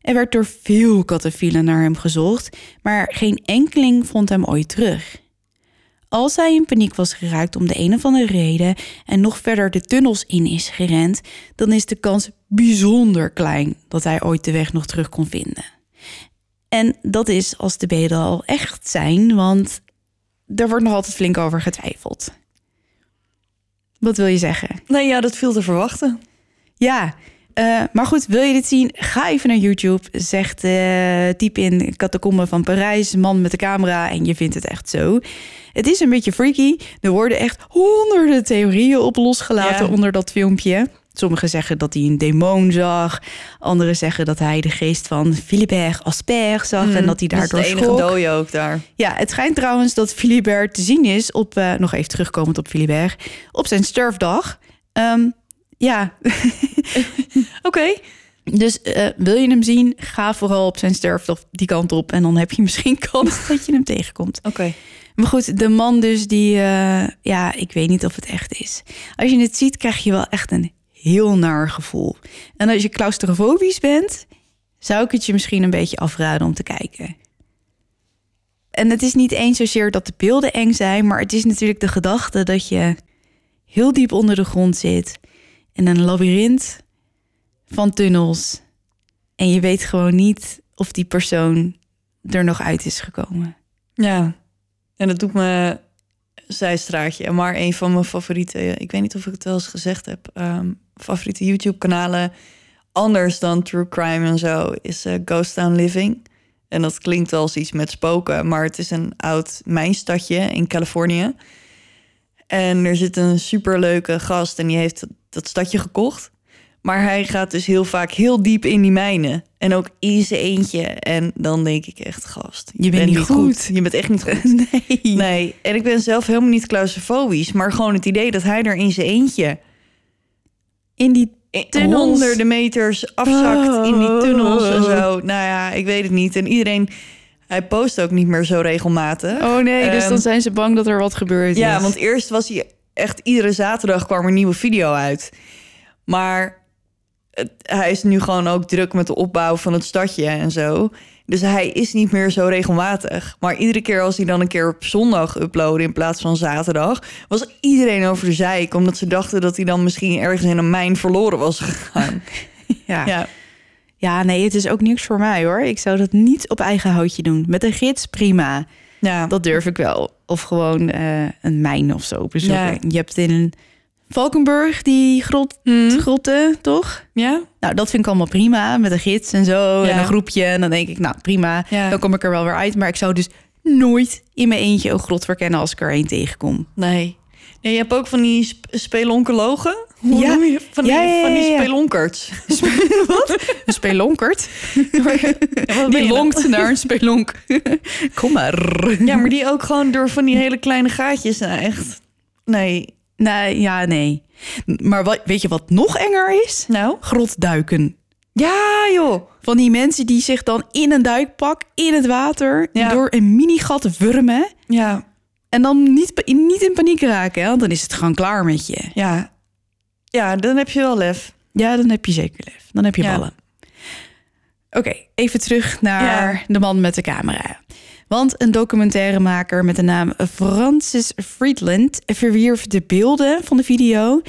Er werd door veel kattenfielen naar hem gezocht, maar geen enkeling vond hem ooit terug. Als hij in paniek was geraakt om de een of andere reden en nog verder de tunnels in is gerend, dan is de kans bijzonder klein dat hij ooit de weg nog terug kon vinden. En dat is als de beelden al echt zijn, want er wordt nog altijd flink over getwijfeld. Wat wil je zeggen? Nee, ja, dat viel te verwachten. Ja, eh, maar goed, wil je dit zien? Ga even naar YouTube. Zegt, eh typ in catacomben van Parijs, man met de camera en je vindt het echt zo. Het is een beetje freaky. Er worden echt honderden theorieën op losgelaten Ja. onder dat filmpje. Sommigen zeggen dat hij een demon zag. Anderen zeggen dat hij de geest van Philibert Asper zag en dat hij daardoor dat is de enige dode ook daar. Ja, het schijnt trouwens dat Philibert te zien is op, eh, nog even terugkomend op Philibert, op zijn sterfdag. Ehm, ja, Oké. dus eh, wil je hem zien, ga vooral op zijn sterfdag die kant op. En dan heb je misschien kans dat je hem tegenkomt. Oké. Maar goed, de man dus die, eh, ja, ik weet niet of het echt is. Als je het ziet, krijg je wel echt een heel naar gevoel. En als je claustrofobisch bent, zou ik het je misschien een beetje afraden om te kijken. En het is niet eens zozeer dat de beelden eng zijn, maar het is natuurlijk de gedachte dat je heel diep onder de grond zit in een labyrint van tunnels. En je weet gewoon niet of die persoon er nog uit is gekomen. Ja. En dat doet me zijstraatje. Maar een van mijn favoriete, ik weet niet of ik het wel eens gezegd heb, ehm, favoriete YouTube-kanalen, anders dan True Crime en zo, is eh, Ghost Town Living. En dat klinkt als iets met spoken, maar het is een oud mijnstadje in Californië. En er zit een superleuke gast en die heeft dat stadje gekocht. Maar hij gaat dus heel vaak heel diep in die mijnen. En ook in zijn eentje. En dan denk ik echt, gast, Je bent niet goed. Je bent echt niet goed. Nee. Nee, en ik ben zelf helemaal niet claustrofobisch. Maar gewoon het idee dat hij er in zijn eentje... In die Tunnels. honderden meters afzakt in die tunnels en Oh. zo. Nou ja, ik weet het niet. En iedereen... Hij post ook niet meer zo regelmatig. Oh nee, dus Ehm, dan zijn ze bang dat er wat gebeurt. Ja, want eerst was hij echt iedere zaterdag kwam er een nieuwe video uit. Maar het- hij is nu gewoon ook druk met de opbouw van het stadje en zo. Dus hij is niet meer zo regelmatig. Maar iedere keer als hij dan een keer op zondag uploadde in plaats van zaterdag, was iedereen over de zeik, omdat ze dachten dat hij dan misschien ergens in een mijn verloren was gegaan. ja. ja. ja, nee, het is ook niks voor mij hoor. Ik zou dat niet op eigen houtje doen. Met een gids, prima. ja. Dat durf ik wel. Of gewoon eh, een mijn of zo bezoeken. Ja. Je hebt in Valkenburg die grot, Hm? grotten, toch? ja? Nou, dat vind ik allemaal prima. Met een gids en zo. Ja. En een groepje. En dan denk ik, nou prima. Ja. Dan kom ik er wel weer uit. Maar ik zou dus nooit in mijn eentje een grot verkennen als ik er één tegenkom. Nee. nee. Je hebt ook van die sp spelonkologen. Hoe Ja. noem je? Van die, Ja, van die spelonkerts. Wat? Een spelonkert? Ja, Die nou? lonkt naar een spelonk. Kom maar. Ja, maar die ook gewoon door van die hele kleine gaatjes. Nou, echt. Nee. Nee, ja, nee. Maar wat, weet je wat nog enger is? Nou? Grotduiken. Ja, joh. Van die mensen die zich dan in een duikpak in het water Ja. door een minigat wurmen. Ja. En dan niet, niet in paniek raken, hè? want dan is het gewoon klaar met je. Ja. Ja, dan heb je wel lef. Ja, dan heb je zeker lef. Dan heb je Ja. ballen. Oké, even terug naar de man met de camera. Want een documentairemaker met de naam Francis Friedland verwierf de beelden van de video.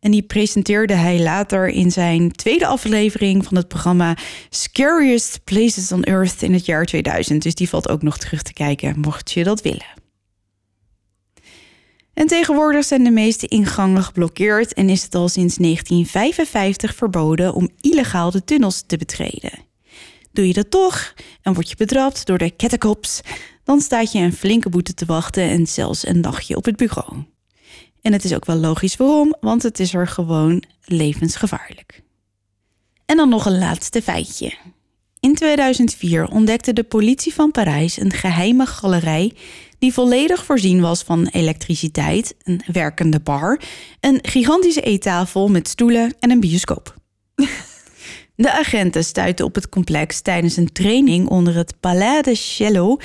En die presenteerde hij later in zijn tweede aflevering van het programma Scariest Places on Earth in het jaar 2000. Dus die valt ook nog terug te kijken, mocht je dat willen. En tegenwoordig zijn de meeste ingangen geblokkeerd en is het al sinds 1955 verboden om illegaal de tunnels te betreden. Doe je dat toch en word je betrapt door de catcops, dan staat je een flinke boete te wachten en zelfs een nachtje op het bureau. En het is ook wel logisch waarom, want het is er gewoon levensgevaarlijk. En dan nog een laatste feitje. In 2004 ontdekte de politie van Parijs een geheime galerij die volledig voorzien was van elektriciteit, een werkende bar, een gigantische eettafel met stoelen en een bioscoop. De agenten stuitten op het complex tijdens een training onder het Palais de Cello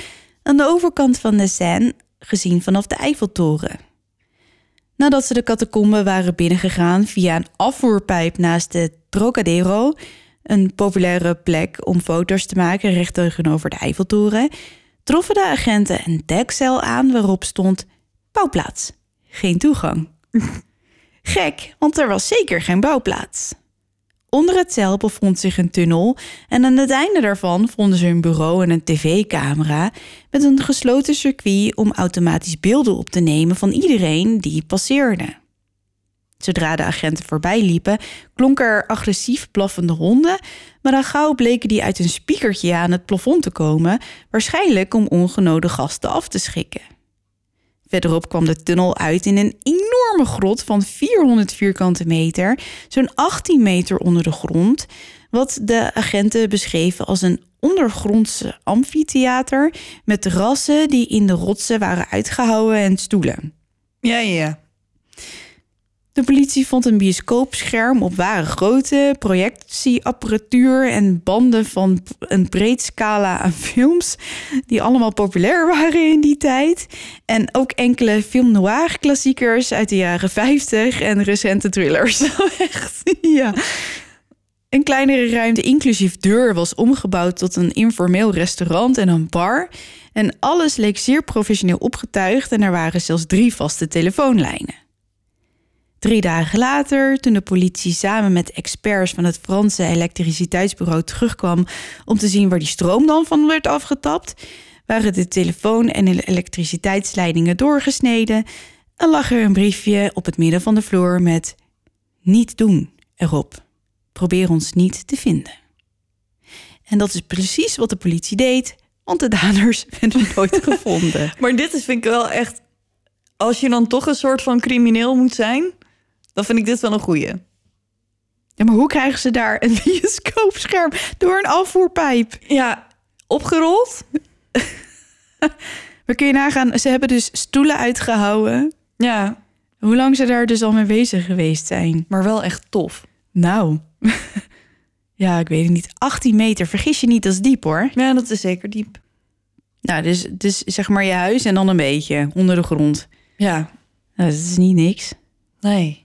aan de overkant van de Seine, gezien vanaf de Eiffeltoren. Nadat ze de catacomben waren binnengegaan via een afvoerpijp naast de Trocadero, een populaire plek om foto's te maken recht tegenover de Eiffeltoren, troffen de agenten een dekcel aan waarop stond bouwplaats, geen toegang. Gek, want er was zeker geen bouwplaats. Onder het cel bevond zich een tunnel en aan het einde daarvan vonden ze een bureau en een tv-camera met een gesloten circuit om automatisch beelden op te nemen van iedereen die passeerde. Zodra de agenten voorbij liepen, klonken er agressief blaffende honden, maar al gauw bleken die uit een spiekertje aan het plafond te komen, waarschijnlijk om ongenode gasten af te schikken. Verderop kwam de tunnel uit in een enorme grot van 400 vierkante meter, zo'n 18 meter onder de grond, wat de agenten beschreven als een ondergrondse amfitheater met terrassen die in de rotsen waren uitgehouwen en stoelen. Ja, ja. De politie vond een bioscoopscherm op ware grootte, projectieapparatuur en banden van een breed scala aan films die allemaal populair waren in die tijd. En ook enkele film noir klassiekers uit de jaren 50 en recente thrillers. Echt? Ja. Een kleinere ruimte, inclusief deur, was omgebouwd tot een informeel restaurant en een bar. En alles leek zeer professioneel opgetuigd en er waren zelfs drie vaste telefoonlijnen. Drie dagen later, toen de politie samen met experts van het Franse elektriciteitsbureau terugkwam om te zien waar die stroom dan van werd afgetapt, waren de telefoon- en de elektriciteitsleidingen doorgesneden en lag er een briefje op het midden van de vloer met niet doen erop. Probeer ons niet te vinden. En dat is precies wat de politie deed, want de daders werden nooit gevonden. Maar dit is, vind ik wel echt als je dan toch een soort van crimineel moet zijn, dan vind ik dit wel een goeie. Ja, maar hoe krijgen ze daar een bioscoopscherm door een afvoerpijp? Ja, opgerold. Maar kun je nagaan, ze hebben dus stoelen uitgehouden. Ja, Hoe lang ze daar dus al mee bezig geweest zijn. maar wel echt tof. Nou, ja, ik weet het niet. 18 meter, vergis je niet, dat is diep hoor. Ja, dat is zeker diep. Nou, dus, dus zeg maar je huis en dan een beetje onder de grond. Ja, Nou, dat is niet niks. nee.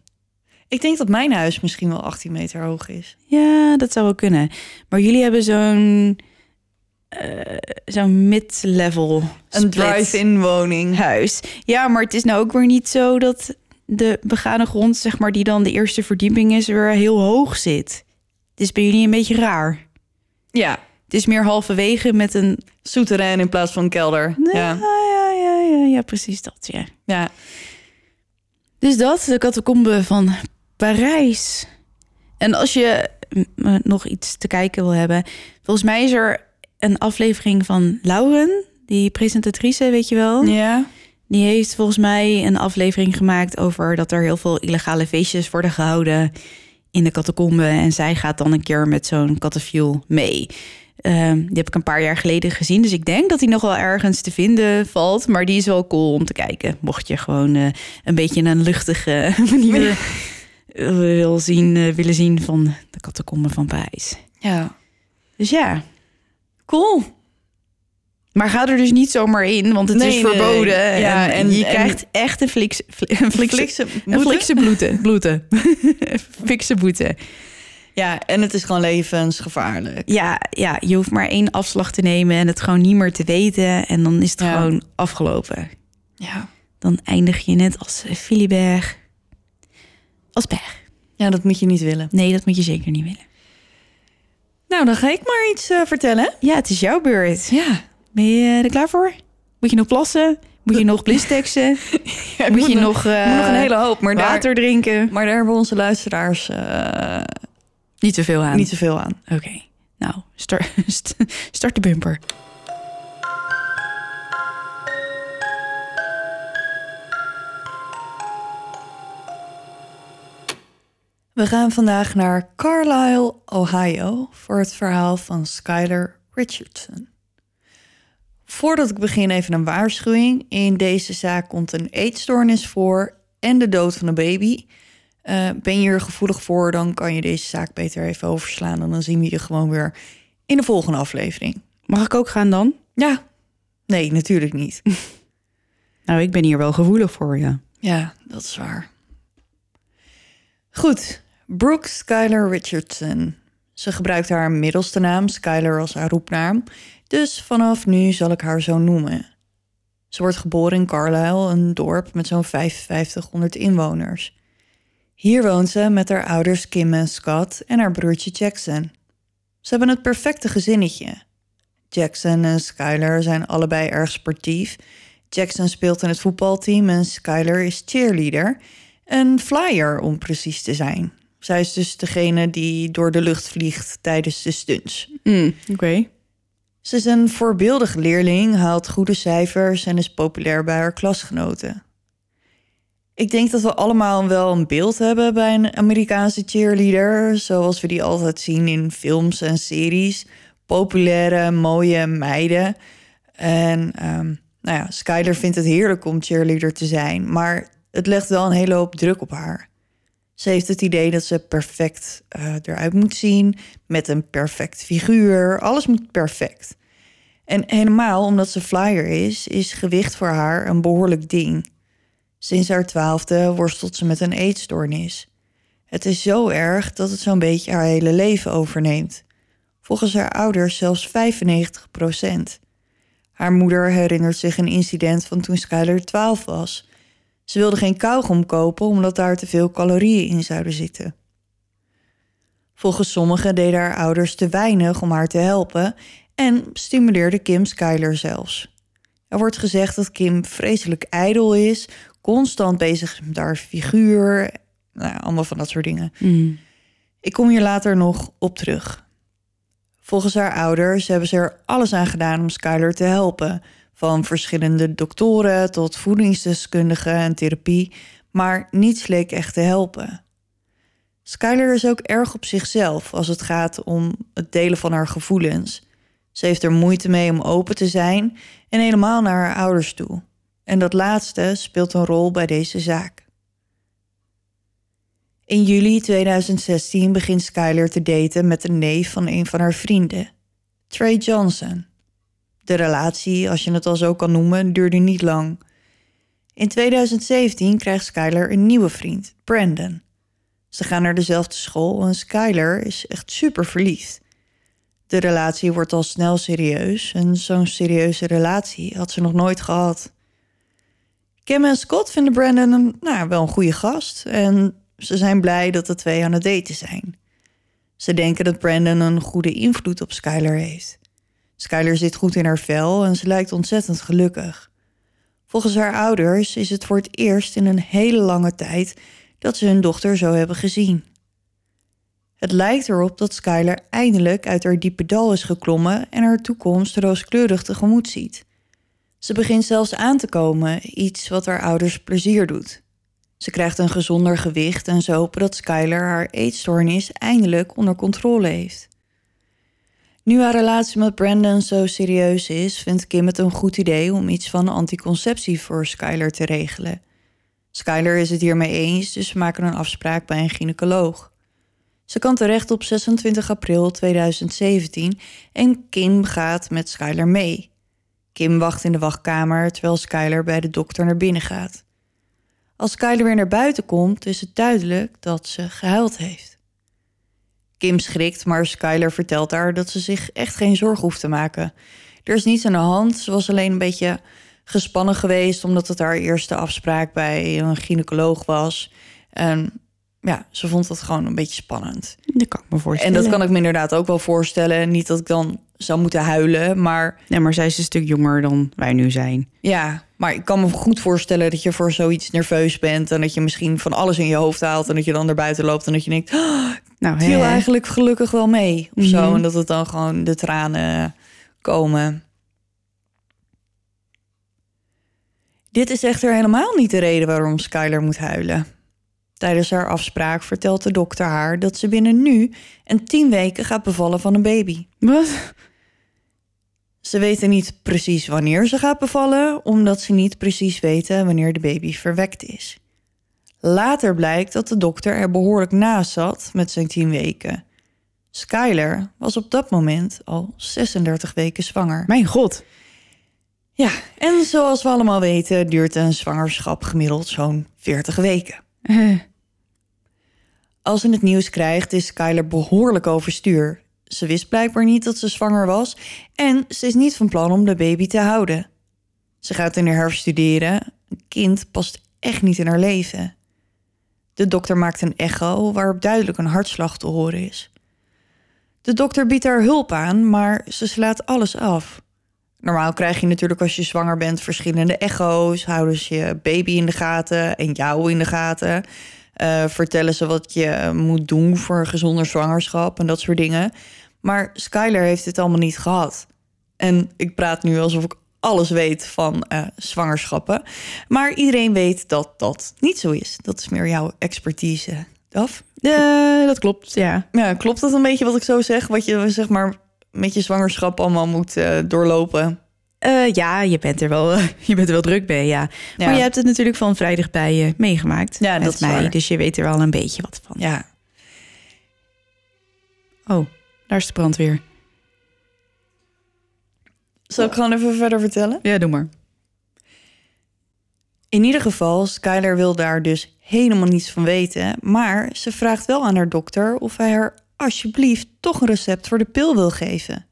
Ik denk dat mijn huis misschien wel 18 meter hoog is. Ja, dat zou wel kunnen. Maar jullie hebben zo'n eh, zo'n mid-level Een drive-in woning. huis. Ja, maar het is nou ook weer niet zo dat de begane grond, zeg maar, die dan de eerste verdieping is, weer heel hoog zit. Het is bij jullie een beetje raar. Ja, Het is meer halverwege met een. souterrain in plaats van kelder. Ja, Ja, ja, ja, ja, ja, precies dat, ja. ja. Dus dat, de catacombe van Parijs. En als je nog iets te kijken wil hebben, volgens mij is er een aflevering van Lauren, die presentatrice, weet je wel. ja. Die heeft volgens mij een aflevering gemaakt over dat er heel veel illegale feestjes worden gehouden in de catacombe. En zij gaat dan een keer met zo'n catafiel mee. Ehm, die heb ik een paar jaar geleden gezien. Dus ik denk dat die nog wel ergens te vinden valt. Maar die is wel cool om te kijken. Mocht je gewoon eh, een beetje een luchtige manier wil zien, eh, willen zien van de catacombe van Parijs. Ja. Dus ja. Cool. Maar ga er dus niet zomaar in, want het Nee, is nee, nee. verboden. Ja, en, en- je en- krijgt echt een flikse, een flikse, Flikse een flikse bloete. bloete. fikse boete. Ja, en het is gewoon levensgevaarlijk. Ja, ja, je hoeft maar één afslag te nemen en het gewoon niet meer te weten. En dan is het Ja. gewoon afgelopen. Ja. Dan eindig je net als eh, Philibert. Als. Ja, dat moet je niet willen. Nee, dat moet je zeker niet willen. Nou, dan ga ik maar iets eh, vertellen. Ja, het is jouw beurt. Ja. Ben je er klaar voor? Moet je nog plassen? Moet je nog blisteksen? moet je nog, moet eh, nog een hele hoop, maar daar, water drinken? maar daar hebben onze luisteraars eh, Niet te veel aan. niet zoveel aan. Oké, nou, start, start de bumper. We gaan vandaag naar Carlisle, Ohio voor het verhaal van Skylar Richardson. Voordat ik begin even een waarschuwing. In deze zaak komt een eetstoornis voor en de dood van een baby. Eh, ben je er gevoelig voor, dan kan je deze zaak beter even overslaan. En dan zien we je gewoon weer in de volgende aflevering. Mag ik ook gaan dan? Ja, nee, natuurlijk niet. Nou, ik ben hier wel gevoelig voor, ja. Ja, dat is waar. Goed, Brooke Skylar Richardson. Ze gebruikt haar middelste naam, Skylar, als haar roepnaam. Dus vanaf nu zal ik haar zo noemen. Ze wordt geboren in Carlisle, een dorp met zo'n 5500 inwoners. Hier woont ze met haar ouders Kim en Scott en haar broertje Jackson. Ze hebben het perfecte gezinnetje. Jackson en Skylar zijn allebei erg sportief. Jackson speelt in het voetbalteam en Skylar is cheerleader. Een flyer om precies te zijn. Zij is dus degene die door de lucht vliegt tijdens de stunts. Oké. Ze is een voorbeeldige leerling, haalt goede cijfers en is populair bij haar klasgenoten. Ik denk dat we allemaal wel een beeld hebben bij een Amerikaanse cheerleader, zoals we die altijd zien in films en series. Populaire, mooie meiden. En ehm, nou ja, Skyler vindt het heerlijk om cheerleader te zijn, maar het legt wel een hele hoop druk op haar. Ze heeft het idee dat ze perfect eh, eruit moet zien, met een perfect figuur. Alles moet perfect. En helemaal omdat ze flyer is, is gewicht voor haar een behoorlijk ding. Sinds haar twaalfde worstelt ze met een eetstoornis. Het is zo erg dat het zo'n beetje haar hele leven overneemt. Volgens haar ouders zelfs 95 procent. Haar moeder herinnert zich een incident van toen Skyler 12 was. Ze wilde geen kauwgom kopen omdat daar te veel calorieën in zouden zitten. Volgens sommigen deden haar ouders te weinig om haar te helpen en stimuleerde Kim Skyler zelfs. Er wordt gezegd dat Kim vreselijk ijdel is, constant bezig is met haar figuur, nou, allemaal van dat soort dingen. Ik kom hier later nog op terug. Volgens haar ouders hebben ze er alles aan gedaan om Skyler te helpen. Van verschillende doktoren tot voedingsdeskundigen en therapie, maar niets leek echt te helpen. Skyler is ook erg op zichzelf als het gaat om het delen van haar gevoelens. Ze heeft er moeite mee om open te zijn en helemaal naar haar ouders toe. En dat laatste speelt een rol bij deze zaak. In juli 2016 begint Skyler te daten met een neef van een van haar vrienden, Trey Johnson. De relatie, als je het al zo kan noemen, duurde niet lang. In 2017 krijgt Skyler een nieuwe vriend, Brandon. Ze gaan naar dezelfde school en Skyler is echt super verliefd. De relatie wordt al snel serieus en zo'n serieuze relatie had ze nog nooit gehad. Kim en Scott vinden Brandon een, nou, wel een goede gast en ze zijn blij dat de twee aan het daten zijn. Ze denken dat Brandon een goede invloed op Skyler heeft. Skyler zit goed in haar vel en ze lijkt ontzettend gelukkig. Volgens haar ouders is het voor het eerst in een hele lange tijd dat ze hun dochter zo hebben gezien. Het lijkt erop dat Skyler eindelijk uit haar diepe dal is geklommen en haar toekomst rooskleurig tegemoet ziet. Ze begint zelfs aan te komen, iets wat haar ouders plezier doet. Ze krijgt een gezonder gewicht en ze hopen dat Skyler haar eetstoornis eindelijk onder controle heeft. Nu haar relatie met Brandon zo serieus is, vindt Kim het een goed idee om iets van anticonceptie voor Skyler te regelen. Skyler is het hiermee eens, dus ze maken een afspraak bij een gynaecoloog. Ze kan terecht op 26 april 2017 en Kim gaat met Skyler mee. Kim wacht in de wachtkamer terwijl Skyler bij de dokter naar binnen gaat. Als Skyler weer naar buiten komt, is het duidelijk dat ze gehuild heeft. Kim schrikt, maar Skyler vertelt haar dat ze zich echt geen zorgen hoeft te maken. Er is niets aan de hand, ze was alleen een beetje gespannen geweest omdat het haar eerste afspraak bij een gynaecoloog was. En ja, ze vond het gewoon een beetje spannend. Dat kan ik me voorstellen. En dat kan ik me inderdaad ook wel voorstellen. Niet dat ik dan zou moeten huilen, maar Nee, maar zij is een stuk jonger dan wij nu zijn. ja, maar ik kan me goed voorstellen dat je voor zoiets nerveus bent en dat je misschien van alles in je hoofd haalt en dat je dan naar buiten loopt en dat je denkt, oh, Nou, viel eigenlijk gelukkig wel mee of zo Mhm. en dat het dan gewoon de tranen komen. Dit is echter helemaal niet de reden waarom Skyler moet huilen. Tijdens haar afspraak vertelt de dokter haar dat ze binnen nu en tien weken gaat bevallen van een baby. Wat? Ze weten niet precies wanneer ze gaat bevallen, omdat ze niet precies weten wanneer de baby verwekt is. Later blijkt dat de dokter er behoorlijk naast zat met zijn tien weken. Skyler was op dat moment al 36 weken zwanger. Mijn god. Ja, en zoals we allemaal weten duurt een zwangerschap gemiddeld zo'n 40 weken. Als ze het nieuws krijgt, is Skyler behoorlijk overstuur. Ze wist blijkbaar niet dat ze zwanger was en ze is niet van plan om de baby te houden. Ze gaat in de herfst studeren. Een kind past echt niet in haar leven. De dokter maakt een echo waarop duidelijk een hartslag te horen is. De dokter biedt haar hulp aan, maar ze slaat alles af. Normaal krijg je natuurlijk als je zwanger bent verschillende echo's, houden ze je baby in de gaten en jou in de gaten. Eh, vertellen ze wat je moet doen voor een gezonder zwangerschap en dat soort dingen. Maar Skyler heeft dit allemaal niet gehad. En ik praat nu alsof ik alles weet van eh, zwangerschappen. Maar iedereen weet dat dat niet zo is. Dat is meer jouw expertise. Daf? eh, dat klopt, ja. Ja, klopt dat een beetje wat ik zo zeg? Wat je zeg maar met je zwangerschap allemaal moet eh, doorlopen. Ja, je bent, er wel, je bent er wel druk bij, ja. Ja. Maar je hebt het natuurlijk van vrij dichtbij je meegemaakt. Ja, met dat is mij. waar. Dus je weet er wel een beetje wat van. Ja, Oh, daar is de brandweer. Zal ik gewoon even verder vertellen? Ja, doe maar. In ieder geval, Skyler wil daar dus helemaal niets van weten. Maar ze vraagt wel aan haar dokter of hij haar alsjeblieft toch een recept voor de pil wil geven.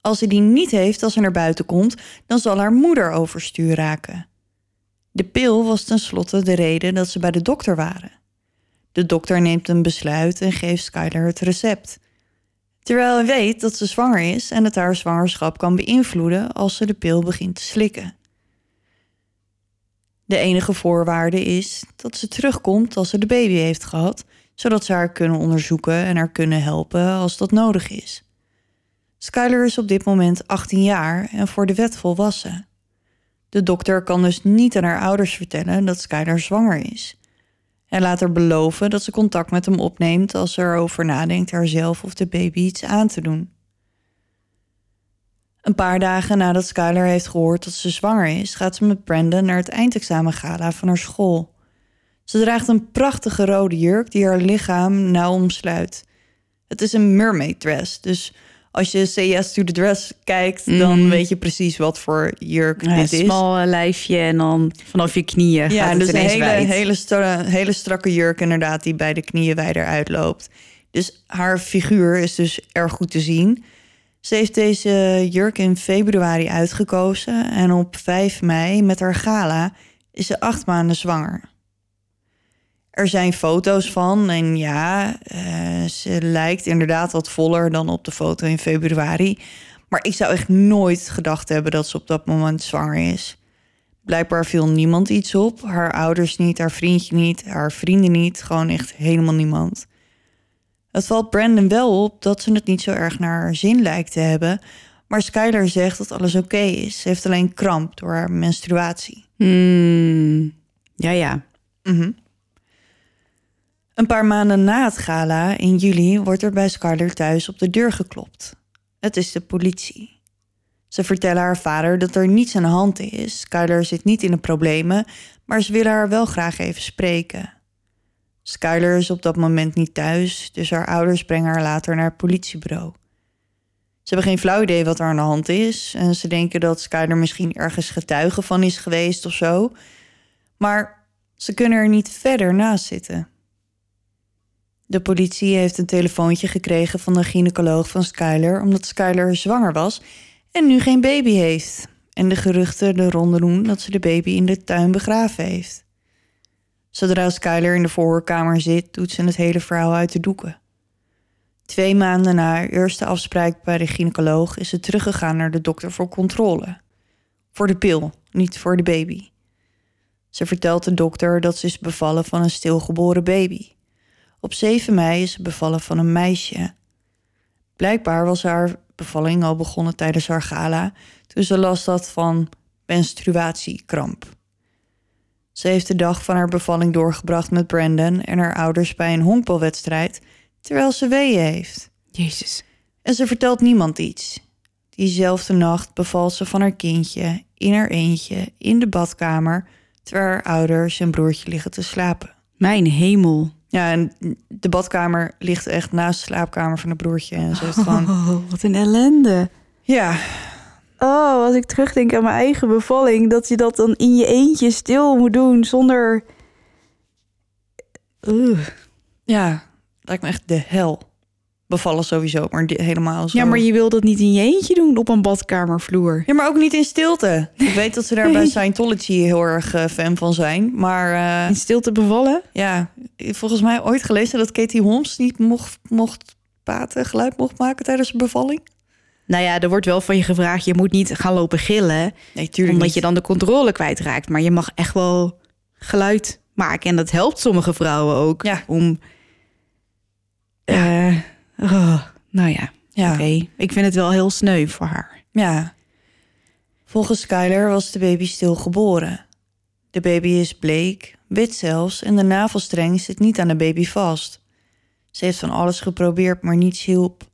Als ze die niet heeft als ze naar buiten komt, dan zal haar moeder overstuur raken. De pil was tenslotte de reden dat ze bij de dokter waren. De dokter neemt een besluit en geeft Skyler het recept. Terwijl hij weet dat ze zwanger is en het haar zwangerschap kan beïnvloeden als ze de pil begint te slikken. De enige voorwaarde is dat ze terugkomt als ze de baby heeft gehad, zodat ze haar kunnen onderzoeken en haar kunnen helpen als dat nodig is. Skyler is op dit moment 18 jaar en voor de wet volwassen. De dokter kan dus niet aan haar ouders vertellen dat Skyler zwanger is. Hij laat haar beloven dat ze contact met hem opneemt als ze erover nadenkt haarzelf of de baby iets aan te doen. Een paar dagen nadat Skyler heeft gehoord dat ze zwanger is, gaat ze met Brandon naar het eindexamengala van haar school. Ze draagt een prachtige rode jurk die haar lichaam nauw omsluit. Het is een mermaid dress, dus als je CS to the Dress kijkt, dan Mm. weet je precies wat voor jurk Ja, dit is. smal eh, lijfje en dan vanaf je knieën Ja, gaat het dus een ineens hele, wijd. hele, stra- hele strakke jurk inderdaad, die bij de knieën wijder uitloopt. Dus haar figuur is dus erg goed te zien. Ze heeft deze jurk in februari uitgekozen en op 5 mei met haar gala is ze acht maanden zwanger. Er zijn foto's van en ja, eh, ze lijkt inderdaad wat voller dan op de foto in februari. Maar ik zou echt nooit gedacht hebben dat ze op dat moment zwanger is. Blijkbaar viel niemand iets op. Haar ouders niet, haar vriendje niet, haar vrienden niet. Gewoon echt helemaal niemand. Het valt Brandon wel op dat ze het niet zo erg naar haar zin lijkt te hebben. Maar Skylar zegt dat alles oké is. Ze heeft alleen kramp door haar menstruatie. Hmm, ja, ja. Mhm. Een paar maanden na het gala in juli wordt er bij Skylar thuis op de deur geklopt. Het is de politie. Ze vertellen haar vader dat er niets aan de hand is. Skylar zit niet in de problemen, maar ze willen haar wel graag even spreken. Skylar is op dat moment niet thuis, dus haar ouders brengen haar later naar het politiebureau. Ze hebben geen flauw idee wat er aan de hand is en ze denken dat Skylar misschien ergens getuige van is geweest of zo. Maar ze kunnen er niet verder naast zitten. De politie heeft een telefoontje gekregen van de gynaecoloog van Skyler omdat Skyler zwanger was en nu geen baby heeft. En de geruchten de ronde doen dat ze de baby in de tuin begraven heeft. Zodra Skyler in de voorkamer zit, doet ze het hele verhaal uit de doeken. Twee maanden na haar eerste afspraak bij de gynaecoloog is ze teruggegaan naar de dokter voor controle. Voor de pil, niet voor de baby. Ze vertelt de dokter dat ze is bevallen van een stilgeboren baby. Op 7 mei is ze bevallen van een meisje. Blijkbaar was haar bevalling al begonnen tijdens haar gala, toen ze last had van menstruatiekramp. Ze heeft de dag van haar bevalling doorgebracht met Brandon en haar ouders bij een honkbalwedstrijd, terwijl ze weeën heeft. Jezus. En ze vertelt niemand iets. Diezelfde nacht bevalt ze van haar kindje in haar eentje in de badkamer, terwijl haar ouders en broertje liggen te slapen. Mijn hemel. Ja, en de badkamer ligt echt naast de slaapkamer van het broertje. En ze heeft gewoon... Oh, wat een ellende. Ja, Oh, als ik terugdenk aan mijn eigen bevalling, dat je dat dan in je eentje stil moet doen zonder. Ja, lijkt me echt de hel. Bevallen sowieso, maar helemaal zo. Ja, maar je wil dat niet in je eentje doen op een badkamervloer. Ja, maar ook niet in stilte. Ik weet dat ze daar bij Scientology heel erg eh, fan van zijn. Maar eh, In stilte bevallen? ja, volgens mij ooit gelezen dat Katie Holmes niet mocht, mocht praten, geluid mocht maken tijdens een bevalling. Nou ja, er wordt wel van je gevraagd, je moet niet gaan lopen gillen, Nee, tuurlijk omdat niet. je dan de controle kwijtraakt. Maar je mag echt wel geluid maken. En dat helpt sommige vrouwen ook Ja. om. eh, oh, nou ja, Ja. oké. Ik vind het wel heel sneu voor haar. Ja. Volgens Skyler was de baby stil geboren. De baby is bleek, wit zelfs, en de navelstreng zit niet aan de baby vast. Ze heeft van alles geprobeerd, maar niets hielp.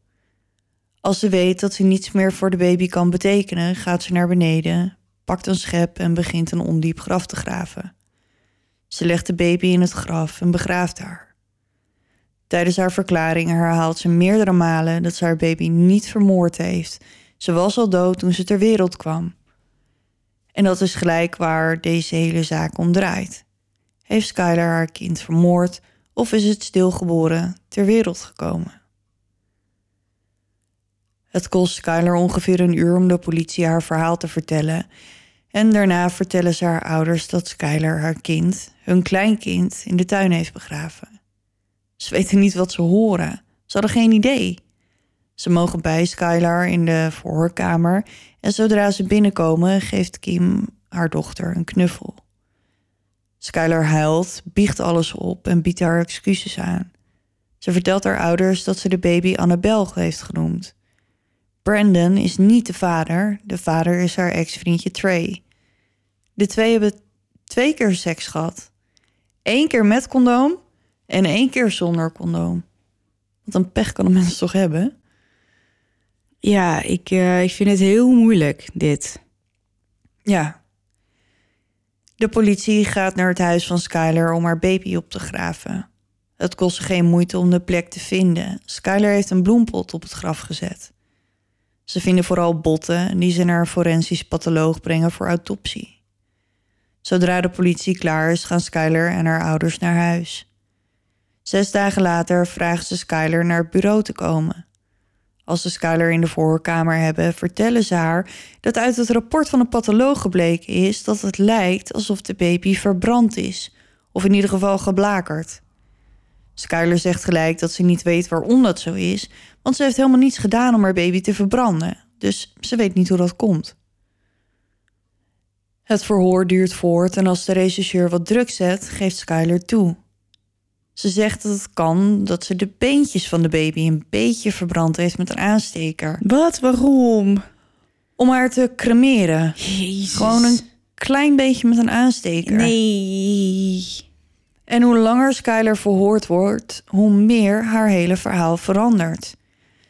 Als ze weet dat ze niets meer voor de baby kan betekenen, gaat ze naar beneden, pakt een schep en begint een ondiep graf te graven. Ze legt de baby in het graf en begraaft haar. Tijdens haar verklaring herhaalt ze meerdere malen dat ze haar baby niet vermoord heeft. Ze was al dood toen ze ter wereld kwam. En dat is gelijk waar deze hele zaak om draait. Heeft Skylar haar kind vermoord of is het stilgeboren ter wereld gekomen? Het kost Skylar ongeveer een uur om de politie haar verhaal te vertellen. En daarna vertellen ze haar ouders dat Skylar haar kind, hun kleinkind, in de tuin heeft begraven. Ze weten niet wat ze horen. Ze hadden geen idee. Ze mogen bij Skylar in de verhoorkamer en zodra ze binnenkomen geeft Kim haar dochter een knuffel. Skylar huilt, biecht alles op en biedt haar excuses aan. Ze vertelt haar ouders dat ze de baby Annabel heeft genoemd. Brandon is niet de vader. De vader is haar ex-vriendje Trey. De twee hebben twee keer seks gehad. Eén keer met condoom en één keer zonder condoom. Wat een pech kan een mens toch hebben? Ja, ik, eh, ik vind het heel moeilijk, dit. Ja. De politie gaat naar het huis van Skyler om haar baby op te graven. Het kost geen moeite om de plek te vinden. Skyler heeft een bloempot op het graf gezet. Ze vinden vooral botten die ze naar een forensisch patholoog brengen voor autopsie. Zodra de politie klaar is, gaan Skyler en haar ouders naar huis. Zes dagen later vragen ze Skyler naar het bureau te komen. Als ze Skyler in de voorkamer hebben, vertellen ze haar dat uit het rapport van een patholoog gebleken is dat het lijkt alsof de baby verbrand is, of in ieder geval geblakerd. Skyler zegt gelijk dat ze niet weet waarom dat zo is, want ze heeft helemaal niets gedaan om haar baby te verbranden, dus ze weet niet hoe dat komt. Het verhoor duurt voort en als de rechercheur wat druk zet, geeft Skyler toe. Ze zegt dat het kan dat ze de beentjes van de baby een beetje verbrand heeft met een aansteker. Wat? Waarom? Om haar te cremeren. Jezus. Gewoon een klein beetje met een aansteker. Nee. En hoe langer Skyler verhoord wordt, hoe meer haar hele verhaal verandert.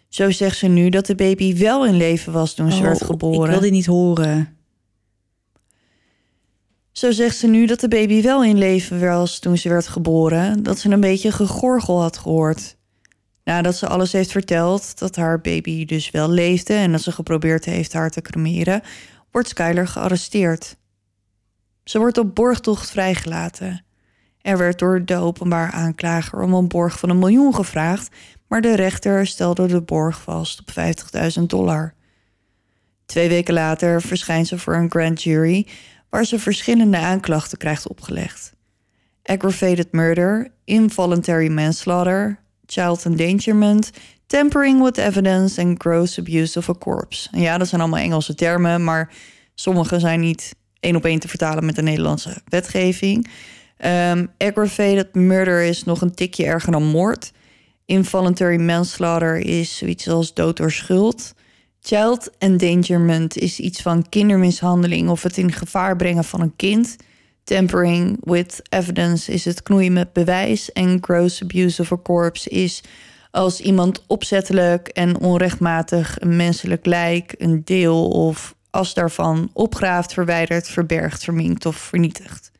Zo zegt ze nu dat de baby wel in leven was toen ze Oh, werd geboren. Ik wil dit niet horen. Zo zegt ze nu dat de baby wel in leven was toen ze werd geboren, dat ze een beetje gegorgel had gehoord. Nadat ze alles heeft verteld, dat haar baby dus wel leefde en dat ze geprobeerd heeft haar te cremeren, wordt Skyler gearresteerd. Ze wordt op borgtocht vrijgelaten. Er werd door de openbaar aanklager om een borg van een miljoen gevraagd, maar de rechter stelde de borg vast op 50.000 dollar. Twee weken later verschijnt ze voor een grand jury waar ze verschillende aanklachten krijgt opgelegd. Aggravated murder, involuntary manslaughter, child endangerment, tampering with evidence en gross abuse of a corpse. Ja, dat zijn allemaal Engelse termen, maar sommige zijn niet één op één te vertalen met de Nederlandse wetgeving. Ehm, aggravated murder is nog een tikje erger dan moord. Involuntary manslaughter is zoiets als dood door schuld. Child endangerment is iets van kindermishandeling of het in gevaar brengen van een kind. Tampering with evidence is het knoeien met bewijs. En gross abuse of a corpse is als iemand opzettelijk en onrechtmatig een menselijk lijk, een deel of as daarvan opgraaft, verwijdert, verbergt, verminkt of vernietigt.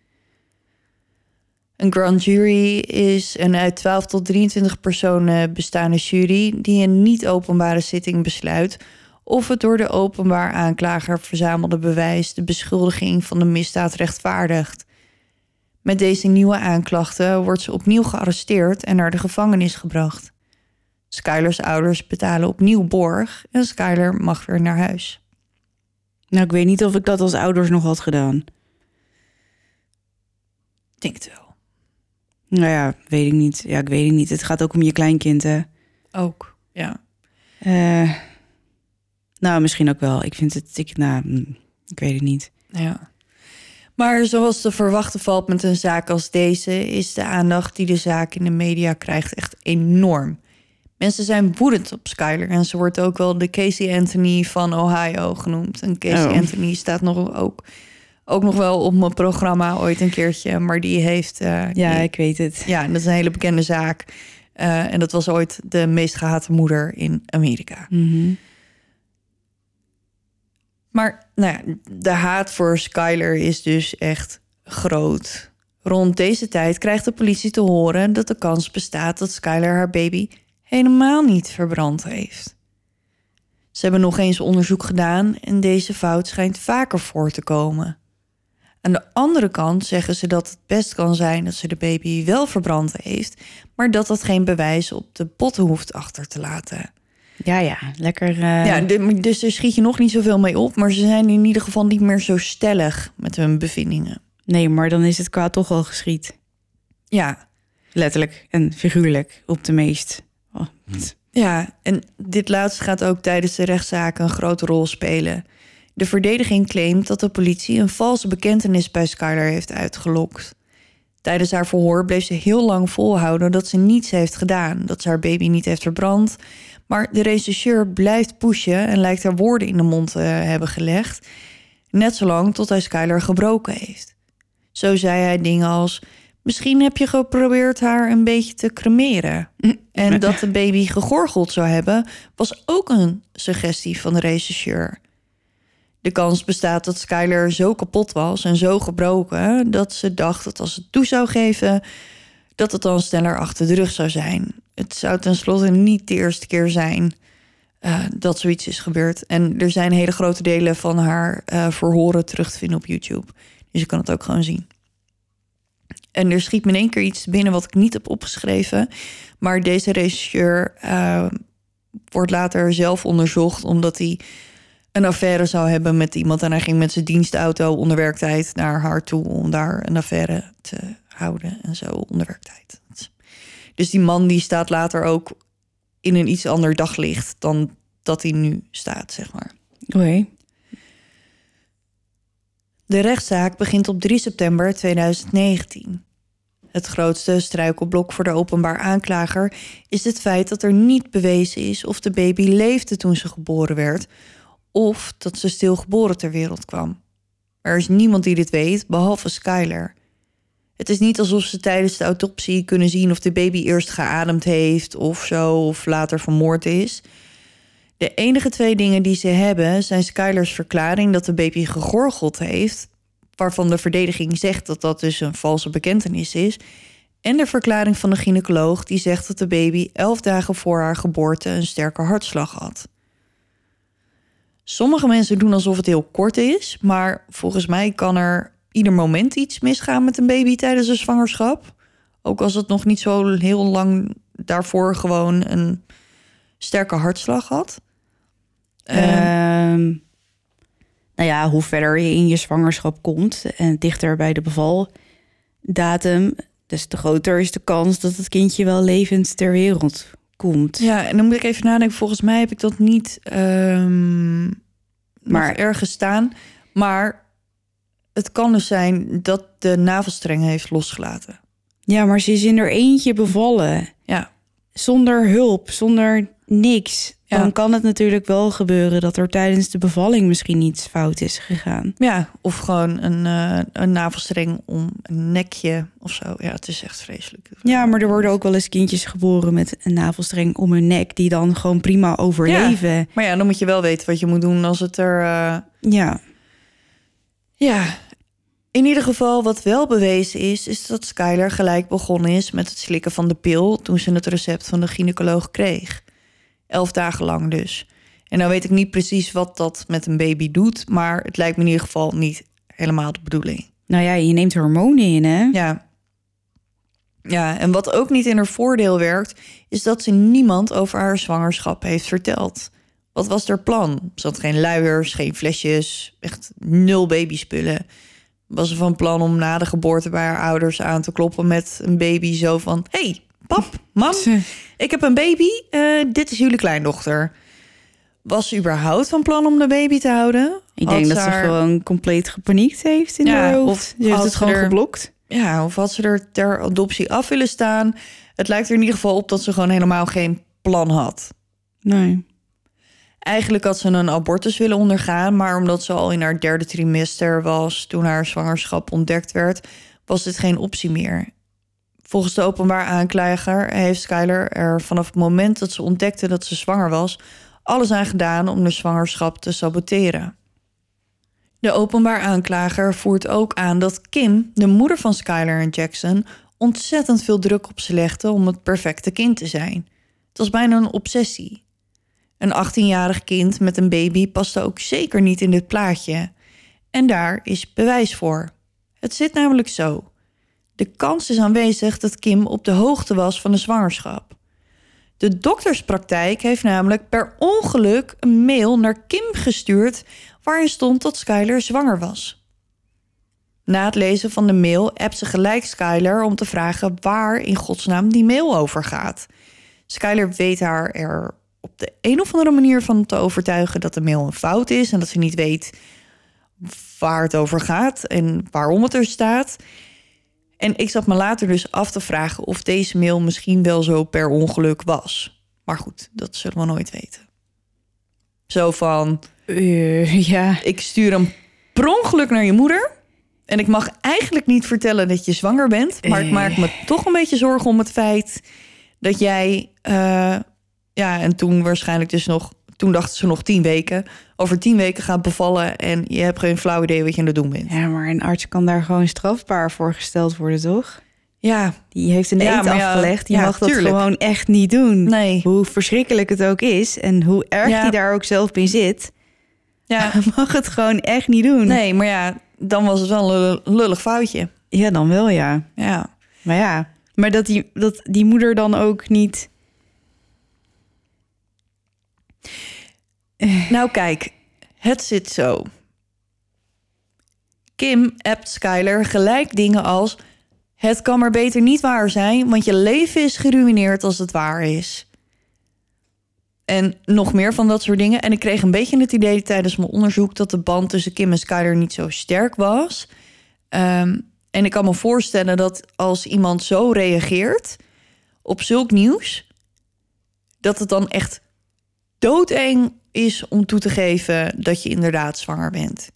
Een grand jury is een uit 12 tot 23 personen bestaande jury die een niet-openbare zitting besluit of het door de openbaar aanklager verzamelde bewijs de beschuldiging van de misdaad rechtvaardigt. Met deze nieuwe aanklachten wordt ze opnieuw gearresteerd en naar de gevangenis gebracht. Skylers ouders betalen opnieuw borg en Skyler mag weer naar huis. Nou, ik weet niet of ik dat als ouders nog had gedaan. Denk het wel. Nou ja, weet ik niet. Ja, ik weet het niet. Het gaat ook om je kleinkind, hè. Ook, ja. Eh, nou, misschien ook wel. Ik vind het... Ik, nou, mm, ik weet het niet. Ja. Maar zoals te verwachten valt met een zaak als deze, is de aandacht die de zaak in de media krijgt echt enorm. Mensen zijn woedend op Skyler en ze wordt ook wel de Casey Anthony van Ohio genoemd. En Casey Oh. Anthony staat nog ook, ook nog wel op mijn programma ooit een keertje, maar die heeft. eh, Ja, die- ik weet het. ja, dat is een hele bekende zaak. Eh, en dat was ooit de meest gehate moeder in Amerika. Mhm. Maar nou ja, de haat voor Skyler is dus echt groot. Rond deze tijd krijgt de politie te horen dat de kans bestaat dat Skyler haar baby helemaal niet verbrand heeft. Ze hebben nog eens onderzoek gedaan en deze fout schijnt vaker voor te komen. Aan de andere kant zeggen ze dat het best kan zijn dat ze de baby wel verbrand heeft, maar dat dat geen bewijs op de botten hoeft achter te laten. Ja, ja. Lekker... eh, Ja, dus er schiet je nog niet zoveel mee op, maar ze zijn in ieder geval niet meer zo stellig met hun bevindingen. Nee, maar dan is het kwaad toch al geschied. Ja, Letterlijk en figuurlijk op de meest. Oh, pst. ja, en dit laatste gaat ook tijdens de rechtszaak een grote rol spelen. De verdediging claimt dat de politie een valse bekentenis bij Skyler heeft uitgelokt. Tijdens haar verhoor bleef ze heel lang volhouden dat ze niets heeft gedaan, dat ze haar baby niet heeft verbrand, Maar de rechercheur blijft pushen en lijkt haar woorden in de mond te hebben gelegd. Net zolang tot hij Skylar gebroken heeft. Zo zei hij dingen als... Misschien heb je geprobeerd haar een beetje te cremeren. En dat de baby gegorgeld zou hebben... was ook een suggestie van de rechercheur. De kans bestaat dat Skylar zo kapot was en zo gebroken... dat ze dacht dat als ze toe zou geven... dat het dan sneller achter de rug zou zijn. Het zou tenslotte niet de eerste keer zijn uh, dat zoiets is gebeurd. En er zijn hele grote delen van haar uh, verhoren terug te vinden op YouTube. Dus je kan het ook gewoon zien. En er schiet me in één keer iets binnen wat ik niet heb opgeschreven. Maar deze regisseur uh, wordt later zelf onderzocht omdat hij een affaire zou hebben met iemand. En hij ging met zijn dienstauto onder werktijd naar haar toe om daar een affaire te houden en zo onder werktijd. Dus die man die staat later ook in een iets ander daglicht dan dat hij nu staat, zeg maar. Oké. De rechtszaak begint op 3 september 2019. Het grootste struikelblok voor de openbaar aanklager is het feit dat er niet bewezen is of de baby leefde toen ze geboren werd of dat ze stilgeboren ter wereld kwam. Er is niemand die dit weet, behalve Skyler. Het is niet alsof ze tijdens de autopsie kunnen zien of de baby eerst geademd heeft of zo, of later vermoord is. De enige twee dingen die ze hebben zijn Skylers verklaring dat de baby gegorgeld heeft, waarvan de verdediging zegt dat dat dus een valse bekentenis is, en de verklaring van de gynaecoloog die zegt dat de baby elf dagen voor haar geboorte een sterke hartslag had. Sommige mensen doen alsof het heel kort is, maar volgens mij kan er ieder moment iets misgaan met een baby tijdens een zwangerschap. Ook als het nog niet zo heel lang daarvoor gewoon een sterke hartslag had. Um, nou ja, hoe verder je in je zwangerschap komt en dichter bij de bevaldatum, des te groter is de kans dat het kindje wel levend ter wereld komt. Ja, en dan moet ik even nadenken. Volgens mij heb ik dat niet um, maar ergens staan. Maar het kan dus zijn dat de navelstreng heeft losgelaten. Ja, maar ze is in er eentje bevallen. Ja. Zonder hulp, zonder niks. Ja. Dan kan het natuurlijk wel gebeuren dat er tijdens de bevalling misschien iets fout is gegaan. Ja, of gewoon een, uh, een navelstreng om een nekje of zo. Ja, het is echt vreselijk. Ja, maar er worden ook wel eens kindjes geboren met een navelstreng om hun nek... die dan gewoon prima overleven. Ja, maar ja, dan moet je wel weten wat je moet doen als het er... Uh... Ja. Ja, in ieder geval, wat wel bewezen is, is dat Skyler gelijk begonnen is met het slikken van de pil toen ze het recept van de gynaecoloog kreeg. Elf dagen lang dus. En nou weet ik niet precies wat dat met een baby doet, maar het lijkt me in ieder geval niet helemaal de bedoeling. Nou ja, je neemt hormonen in, hè? Ja. Ja, en wat ook niet in haar voordeel werkt, is dat ze niemand over haar zwangerschap heeft verteld. Wat was haar plan? Ze had geen luiers, geen flesjes, echt nul babyspullen was ze van plan om na de geboorte bij haar ouders aan te kloppen met een baby zo van... hey, pap, mam, ik heb een baby, uh, dit is jullie kleindochter. Was ze überhaupt van plan om de baby te houden? Ik denk dat ze gewoon compleet gepaniekt heeft in ja, haar hoofd. Of ze heeft het gewoon er, geblokt. Ja, of had ze er ter adoptie af willen staan? Het lijkt er in ieder geval op dat ze gewoon helemaal geen plan had. Nee. Eigenlijk had ze een abortus willen ondergaan, maar omdat ze al in haar derde trimester was toen haar zwangerschap ontdekt werd, was dit geen optie meer. Volgens de openbaar aanklager heeft Skyler er vanaf het moment dat ze ontdekte dat ze zwanger was, alles aan gedaan om de zwangerschap te saboteren. De openbaar aanklager voert ook aan dat Kim, de moeder van Skyler en Jackson, ontzettend veel druk op ze legde om het perfecte kind te zijn. Het was bijna een obsessie. Een 18-jarig kind met een baby paste ook zeker niet in dit plaatje. En daar is bewijs voor. Het zit namelijk zo. De kans is aanwezig dat Kim op de hoogte was van de zwangerschap. De dokterspraktijk heeft namelijk per ongeluk een mail naar Kim gestuurd waarin stond dat Skyler zwanger was. Na het lezen van de mail appt ze gelijk Skyler om te vragen waar in godsnaam die mail over gaat. Skyler weet haar er op de een of andere manier van te overtuigen dat de mail een fout is en dat ze niet weet waar het over gaat en waarom het er staat. En ik zat me later dus af te vragen of deze mail misschien wel zo per ongeluk was. Maar goed, dat zullen we nooit weten. Zo van, Eh, ja. ik stuur hem per ongeluk naar je moeder. En ik mag eigenlijk niet vertellen dat je zwanger bent. Maar ik maak me toch een beetje zorgen om het feit dat jij... eh, ja, en toen waarschijnlijk dus nog... Toen dachten ze nog tien weken. Over tien weken gaat bevallen en je hebt geen flauw idee wat je aan het doen bent. ja, maar een arts kan daar gewoon strafbaar voor gesteld worden, toch? Ja, Die heeft een eet ja, afgelegd. Die ja, mag dat gewoon echt niet doen. nee. Hoe verschrikkelijk het ook is en hoe erg Ja. hij daar ook zelf in zit, Ja, mag het gewoon echt niet doen. nee, maar ja, dan was het wel een lul- lullig foutje. Ja, dan wel ja. Ja, Maar ja, maar dat die, dat die moeder dan ook niet. Nou kijk, het zit zo. Kim appt Skyler gelijk dingen als... Het kan maar beter niet waar zijn, want je leven is geruineerd als het waar is. En nog meer van dat soort dingen. En ik kreeg een beetje het idee tijdens mijn onderzoek... dat de band tussen Kim en Skyler niet zo sterk was. Ehm, en ik kan me voorstellen dat als iemand zo reageert op zulk nieuws... dat het dan echt doodeng is om toe te geven dat je inderdaad zwanger bent.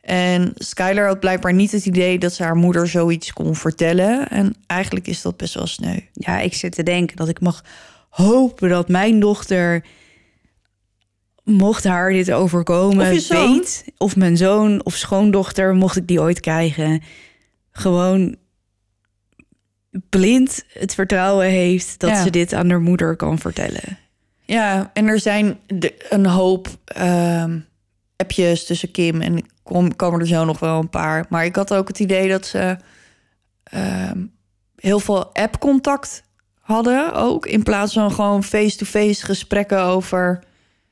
En Skylar had blijkbaar niet het idee dat ze haar moeder zoiets kon vertellen. En eigenlijk is dat best wel sneu. Ja, ik zit te denken dat ik mag hopen dat mijn dochter, mocht haar dit overkomen, Of weet, of mijn zoon of schoondochter, mocht ik die ooit krijgen, gewoon blind het vertrouwen heeft dat Ja. ze dit aan haar moeder kan vertellen. Ja, en er zijn de, een hoop ehm, appjes tussen Kim en ik kom, komen er zo nog wel een paar. Maar ik had ook het idee dat ze ehm, heel veel app-contact hadden ook. In plaats van gewoon face-to-face gesprekken over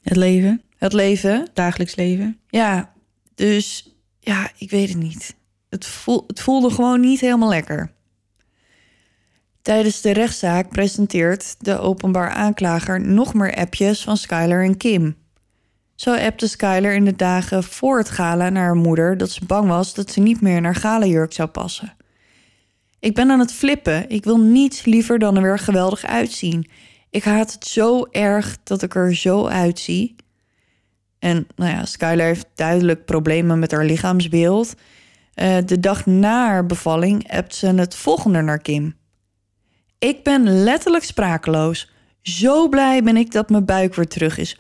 Het leven, het leven. dagelijks leven. Ja, dus ja, ik weet het niet. Het, voel, het voelde gewoon niet helemaal lekker. Tijdens de rechtszaak presenteert de openbaar aanklager nog meer appjes van Skylar en Kim. Zo appte Skylar in de dagen voor het gala naar haar moeder dat ze bang was dat ze niet meer in haar galajurk zou passen. Ik ben aan het flippen. Ik wil niets liever dan er weer geweldig uitzien. Ik haat het zo erg dat ik er zo uitzie. En nou ja, Skylar heeft duidelijk problemen met haar lichaamsbeeld. Eh, de dag na haar bevalling appt ze het volgende naar Kim. Ik ben letterlijk sprakeloos. Zo blij ben ik dat mijn buik weer terug is.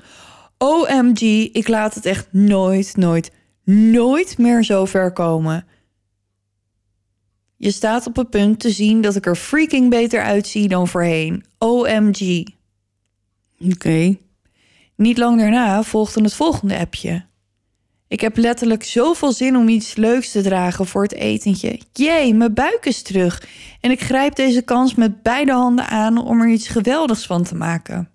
OMG, ik laat het echt nooit, nooit, nooit meer zo ver komen. Je staat op het punt te zien dat ik er freaking beter uitzie dan voorheen. OMG. Oké. Niet lang daarna volgde het volgende appje. Ik heb letterlijk zoveel zin om iets leuks te dragen voor het etentje. Jee, mijn buik is terug. En ik grijp deze kans met beide handen aan om er iets geweldigs van te maken.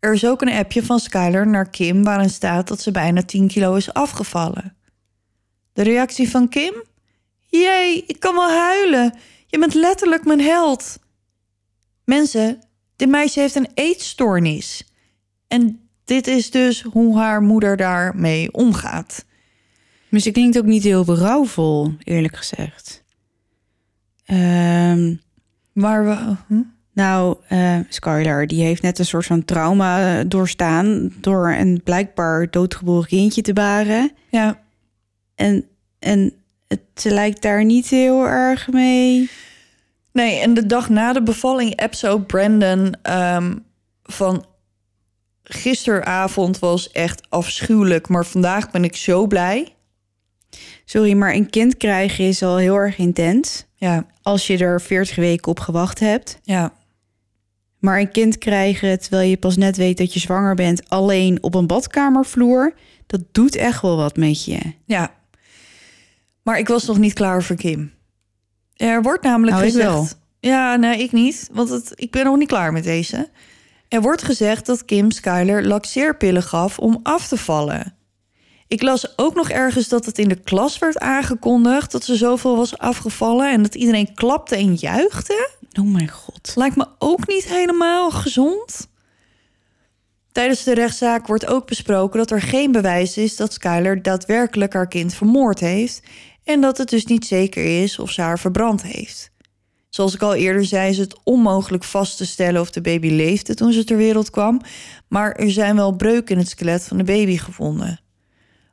Er is ook een appje van Skylar naar Kim waarin staat dat ze bijna 10 kilo is afgevallen. De reactie van Kim? Jee, ik kan wel huilen. Je bent letterlijk mijn held. Mensen, dit meisje heeft een eetstoornis. En dit is dus hoe haar moeder daarmee omgaat. Maar ze klinkt ook niet heel berouwvol, eerlijk gezegd. Ehm, Maar we, hm? nou, eh Skylar, die heeft net een soort van trauma doorstaan... door een blijkbaar doodgeboren kindje te baren. ja, En, en het, ze lijkt daar niet heel erg mee... nee, en de dag na de bevalling ook Brandon ehm, van gisteravond was echt afschuwelijk, maar vandaag ben ik zo blij. Sorry, maar een kind krijgen is al heel erg intens... Ja, als je er 40 weken op gewacht hebt. ja, Maar een kind krijgen terwijl je pas net weet dat je zwanger bent... alleen op een badkamervloer, dat doet echt wel wat met je. ja. Maar ik was nog niet klaar voor Kim. Er wordt namelijk Nou, gezegd... wel. Ja, nee, ik niet, want het, ik ben nog niet klaar met deze. Er wordt gezegd dat Kim Skyler laxeerpillen gaf om af te vallen. Ik las ook nog ergens dat het in de klas werd aangekondigd... dat ze zoveel was afgevallen en dat iedereen klapte en juichte. Oh mijn god. Lijkt me ook niet helemaal gezond. Tijdens de rechtszaak wordt ook besproken dat er geen bewijs is dat Skyler daadwerkelijk haar kind vermoord heeft en dat het dus niet zeker is of ze haar verbrand heeft. Zoals ik al eerder zei, is het onmogelijk vast te stellen of de baby leefde toen ze ter wereld kwam. Maar er zijn wel breuken in het skelet van de baby gevonden.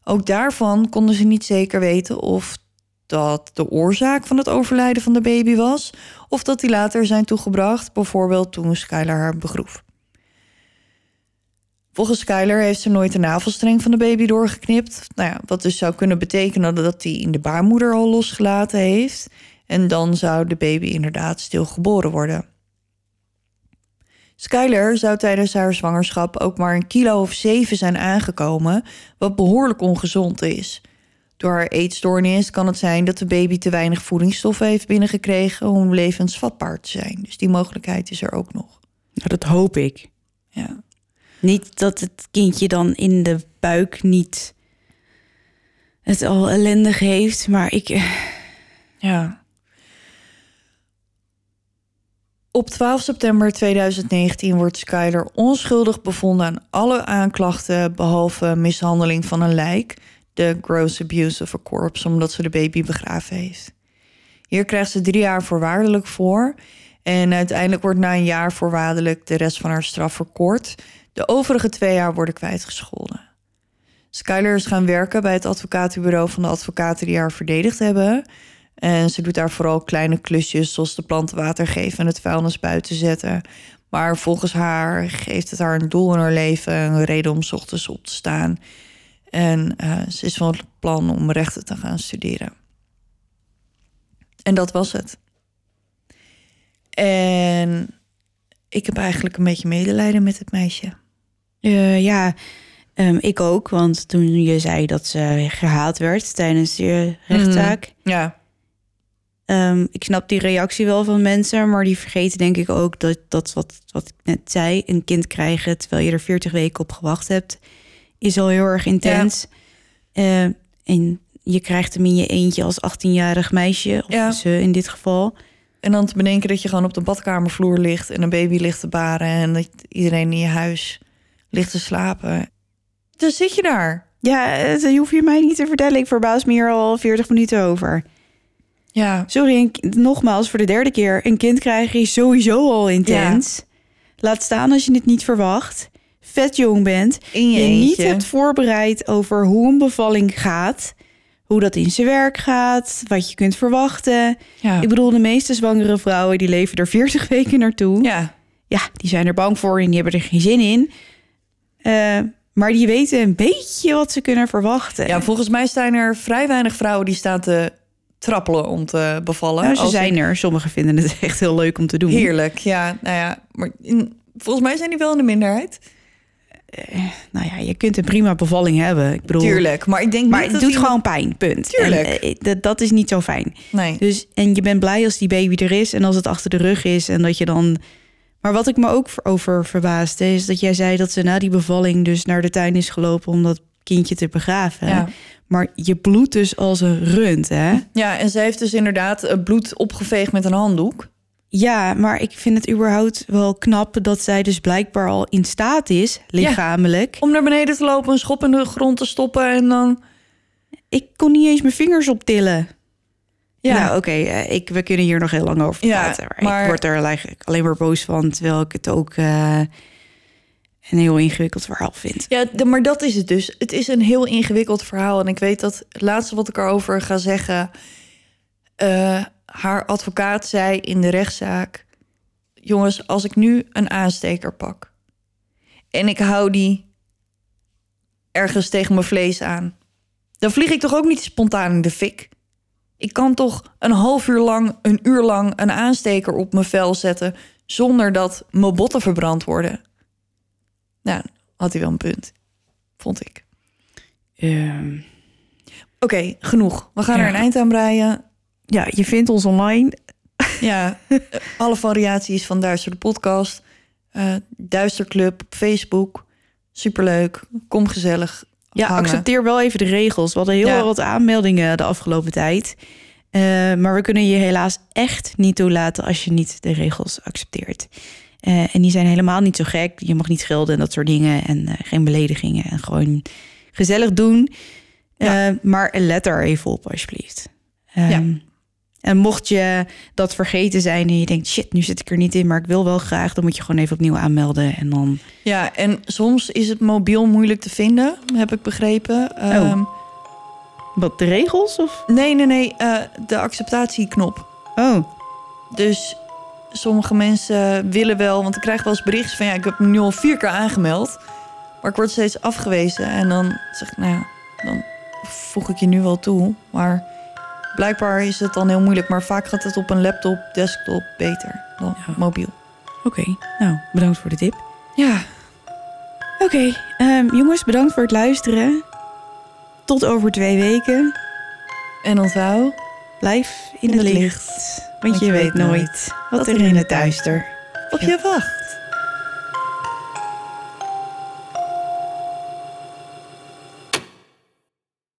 Ook daarvan konden ze niet zeker weten of dat de oorzaak van het overlijden van de baby was, of dat die later zijn toegebracht, bijvoorbeeld toen Skylar haar begroef. Volgens Skylar heeft ze nooit de navelstreng van de baby doorgeknipt. Nou ja, wat dus zou kunnen betekenen dat hij in de baarmoeder al losgelaten heeft. En dan zou de baby inderdaad stilgeboren worden. Skylar zou tijdens haar zwangerschap ook maar een kilo of zeven zijn aangekomen, wat behoorlijk ongezond is. Door haar eetstoornis kan het zijn dat de baby te weinig voedingsstoffen heeft binnengekregen om levensvatbaar te zijn. Dus die mogelijkheid is er ook nog. Nou, dat hoop ik. Ja. Niet dat het kindje dan in de buik niet het al ellendig heeft, maar ik. eh, Ja. Op 12 september 2019 wordt Skyler onschuldig bevonden aan alle aanklachten behalve mishandeling van een lijk, de gross abuse of a corpse, omdat ze de baby begraven heeft. Hier krijgt ze drie jaar voorwaardelijk voor en uiteindelijk wordt na een jaar voorwaardelijk de rest van haar straf verkort. De overige twee jaar worden kwijtgescholden. Skyler is gaan werken bij het advocatenbureau van de advocaten die haar verdedigd hebben. En ze doet daar vooral kleine klusjes, zoals de planten water geven en het vuilnis buiten zetten. Maar volgens haar geeft het haar een doel in haar leven, een reden om 's ochtends op te staan. En eh, ze is van het plan om rechten te gaan studeren. En dat was het. En ik heb eigenlijk een beetje medelijden met het meisje. eh, ja, ehm, ik ook. Want toen je zei dat ze gehaald werd tijdens de rechtszaak. Ja, Ehm, ik snap die reactie wel van mensen, maar die vergeten denk ik ook dat, dat wat, wat ik net zei, een kind krijgen terwijl je er 40 weken op gewacht hebt, is al heel erg intens. Eh, en je krijgt hem in je eentje als 18-jarig meisje, of Ja. ze in dit geval. En dan te bedenken dat je gewoon op de badkamervloer ligt en een baby ligt te baren en dat iedereen in je huis ligt te slapen. Dus zit je daar. Ja, dat hoef je mij niet te vertellen. Ik verbaas me hier al 40 minuten over. Ja, Sorry, nogmaals voor de derde keer. Een kind krijgen is sowieso al intens. Laat staan als je het niet verwacht. Vet jong bent. in je, je niet hebt voorbereid over hoe een bevalling gaat. Hoe dat in zijn werk gaat. Wat je kunt verwachten. Ja. Ik bedoel, de meeste zwangere vrouwen die leven er 40 weken naartoe. ja, Ja, die zijn er bang voor en die hebben er geen zin in. Eh, maar die weten een beetje wat ze kunnen verwachten. ja, volgens mij zijn er vrij weinig vrouwen die staan te trappelen om te bevallen. Nou, ze Als zijn er. Sommigen vinden het echt heel leuk om te doen. Heerlijk, ja. Nou ja, maar in- volgens mij zijn die wel in de minderheid. Nou ja, je kunt een prima bevalling hebben. Ik bedoel, Tuurlijk, maar ik denk Maar het doet gewoon pijn, punt. Tuurlijk. En, eh, dat, dat is niet zo fijn. Nee. Dus, en je bent blij als die baby er is en als het achter de rug is en dat je dan... Maar wat ik me ook over verbaasde is dat jij zei dat ze na die bevalling dus naar de tuin is gelopen om dat kindje te begraven. Ja. Maar je bloedt dus als een rund, hè? Ja, en ze heeft dus inderdaad eh, bloed opgeveegd met een handdoek. Ja, maar ik vind het überhaupt wel knap dat zij dus blijkbaar al in staat is, lichamelijk. Om naar beneden te lopen, een schop in de grond te stoppen en dan... Ik kon niet eens mijn vingers optillen. Ja. Nou, oké, eh, ik we kunnen hier nog heel lang over Ja, praten. maar, maar- ik word er eigenlijk alleen maar boos van, terwijl ik het ook eh, een heel ingewikkeld verhaal vind. Ja, maar dat is het dus. Het is een heel ingewikkeld verhaal. En ik weet dat het laatste wat ik erover ga zeggen... eh, haar advocaat zei in de rechtszaak... jongens, als ik nu een aansteker pak... en ik hou die ergens tegen mijn vlees aan... dan vlieg ik toch ook niet spontaan in de fik? Ik kan toch een half uur lang, een uur lang... een aansteker op mijn vel zetten... zonder dat mijn botten verbrand worden... Nou, had hij wel een punt. Vond ik. Ehm, Oké, genoeg. We gaan Ja. er een eind aan breien. ja, je vindt ons online. Ja, alle variaties van Duister de podcast. Eh Duisterclub op Facebook. Superleuk. Kom gezellig Ja, hangen. accepteer wel even de regels. We hadden heel Ja. wat aanmeldingen de afgelopen tijd. Eh, maar we kunnen je helaas echt niet toelaten als je niet de regels accepteert. Eh, en die zijn helemaal niet zo gek. Je mag niet schelden en dat soort dingen. En eh, geen beledigingen. En gewoon gezellig doen. Ja. Eh, maar let er even op, alsjeblieft. Ehm, Ja. En mocht je dat vergeten zijn en je denkt, shit, nu zit ik er niet in, maar ik wil wel graag, dan moet je gewoon even opnieuw aanmelden. En dan. Ja, en soms is het mobiel moeilijk te vinden, heb ik begrepen. Ehm, Wat de regels? Of? nee, nee, nee, de acceptatieknop. Oh, Dus sommige mensen willen wel, want ik krijg wel eens berichten van ja, ik heb me nu al vier keer aangemeld, maar ik word steeds afgewezen. En dan zeg ik, nou ja, dan voeg ik je nu wel toe. Maar blijkbaar is het dan heel moeilijk, maar vaak gaat het op een laptop, desktop beter dan Ja. mobiel. oké. Nou, bedankt voor de tip. Ja, Oké, ehm, jongens, bedankt voor het luisteren. Tot over twee weken. en onthoud, Blijf in, In het het licht. Want, je, weet nooit wat er in het duister. op je wacht.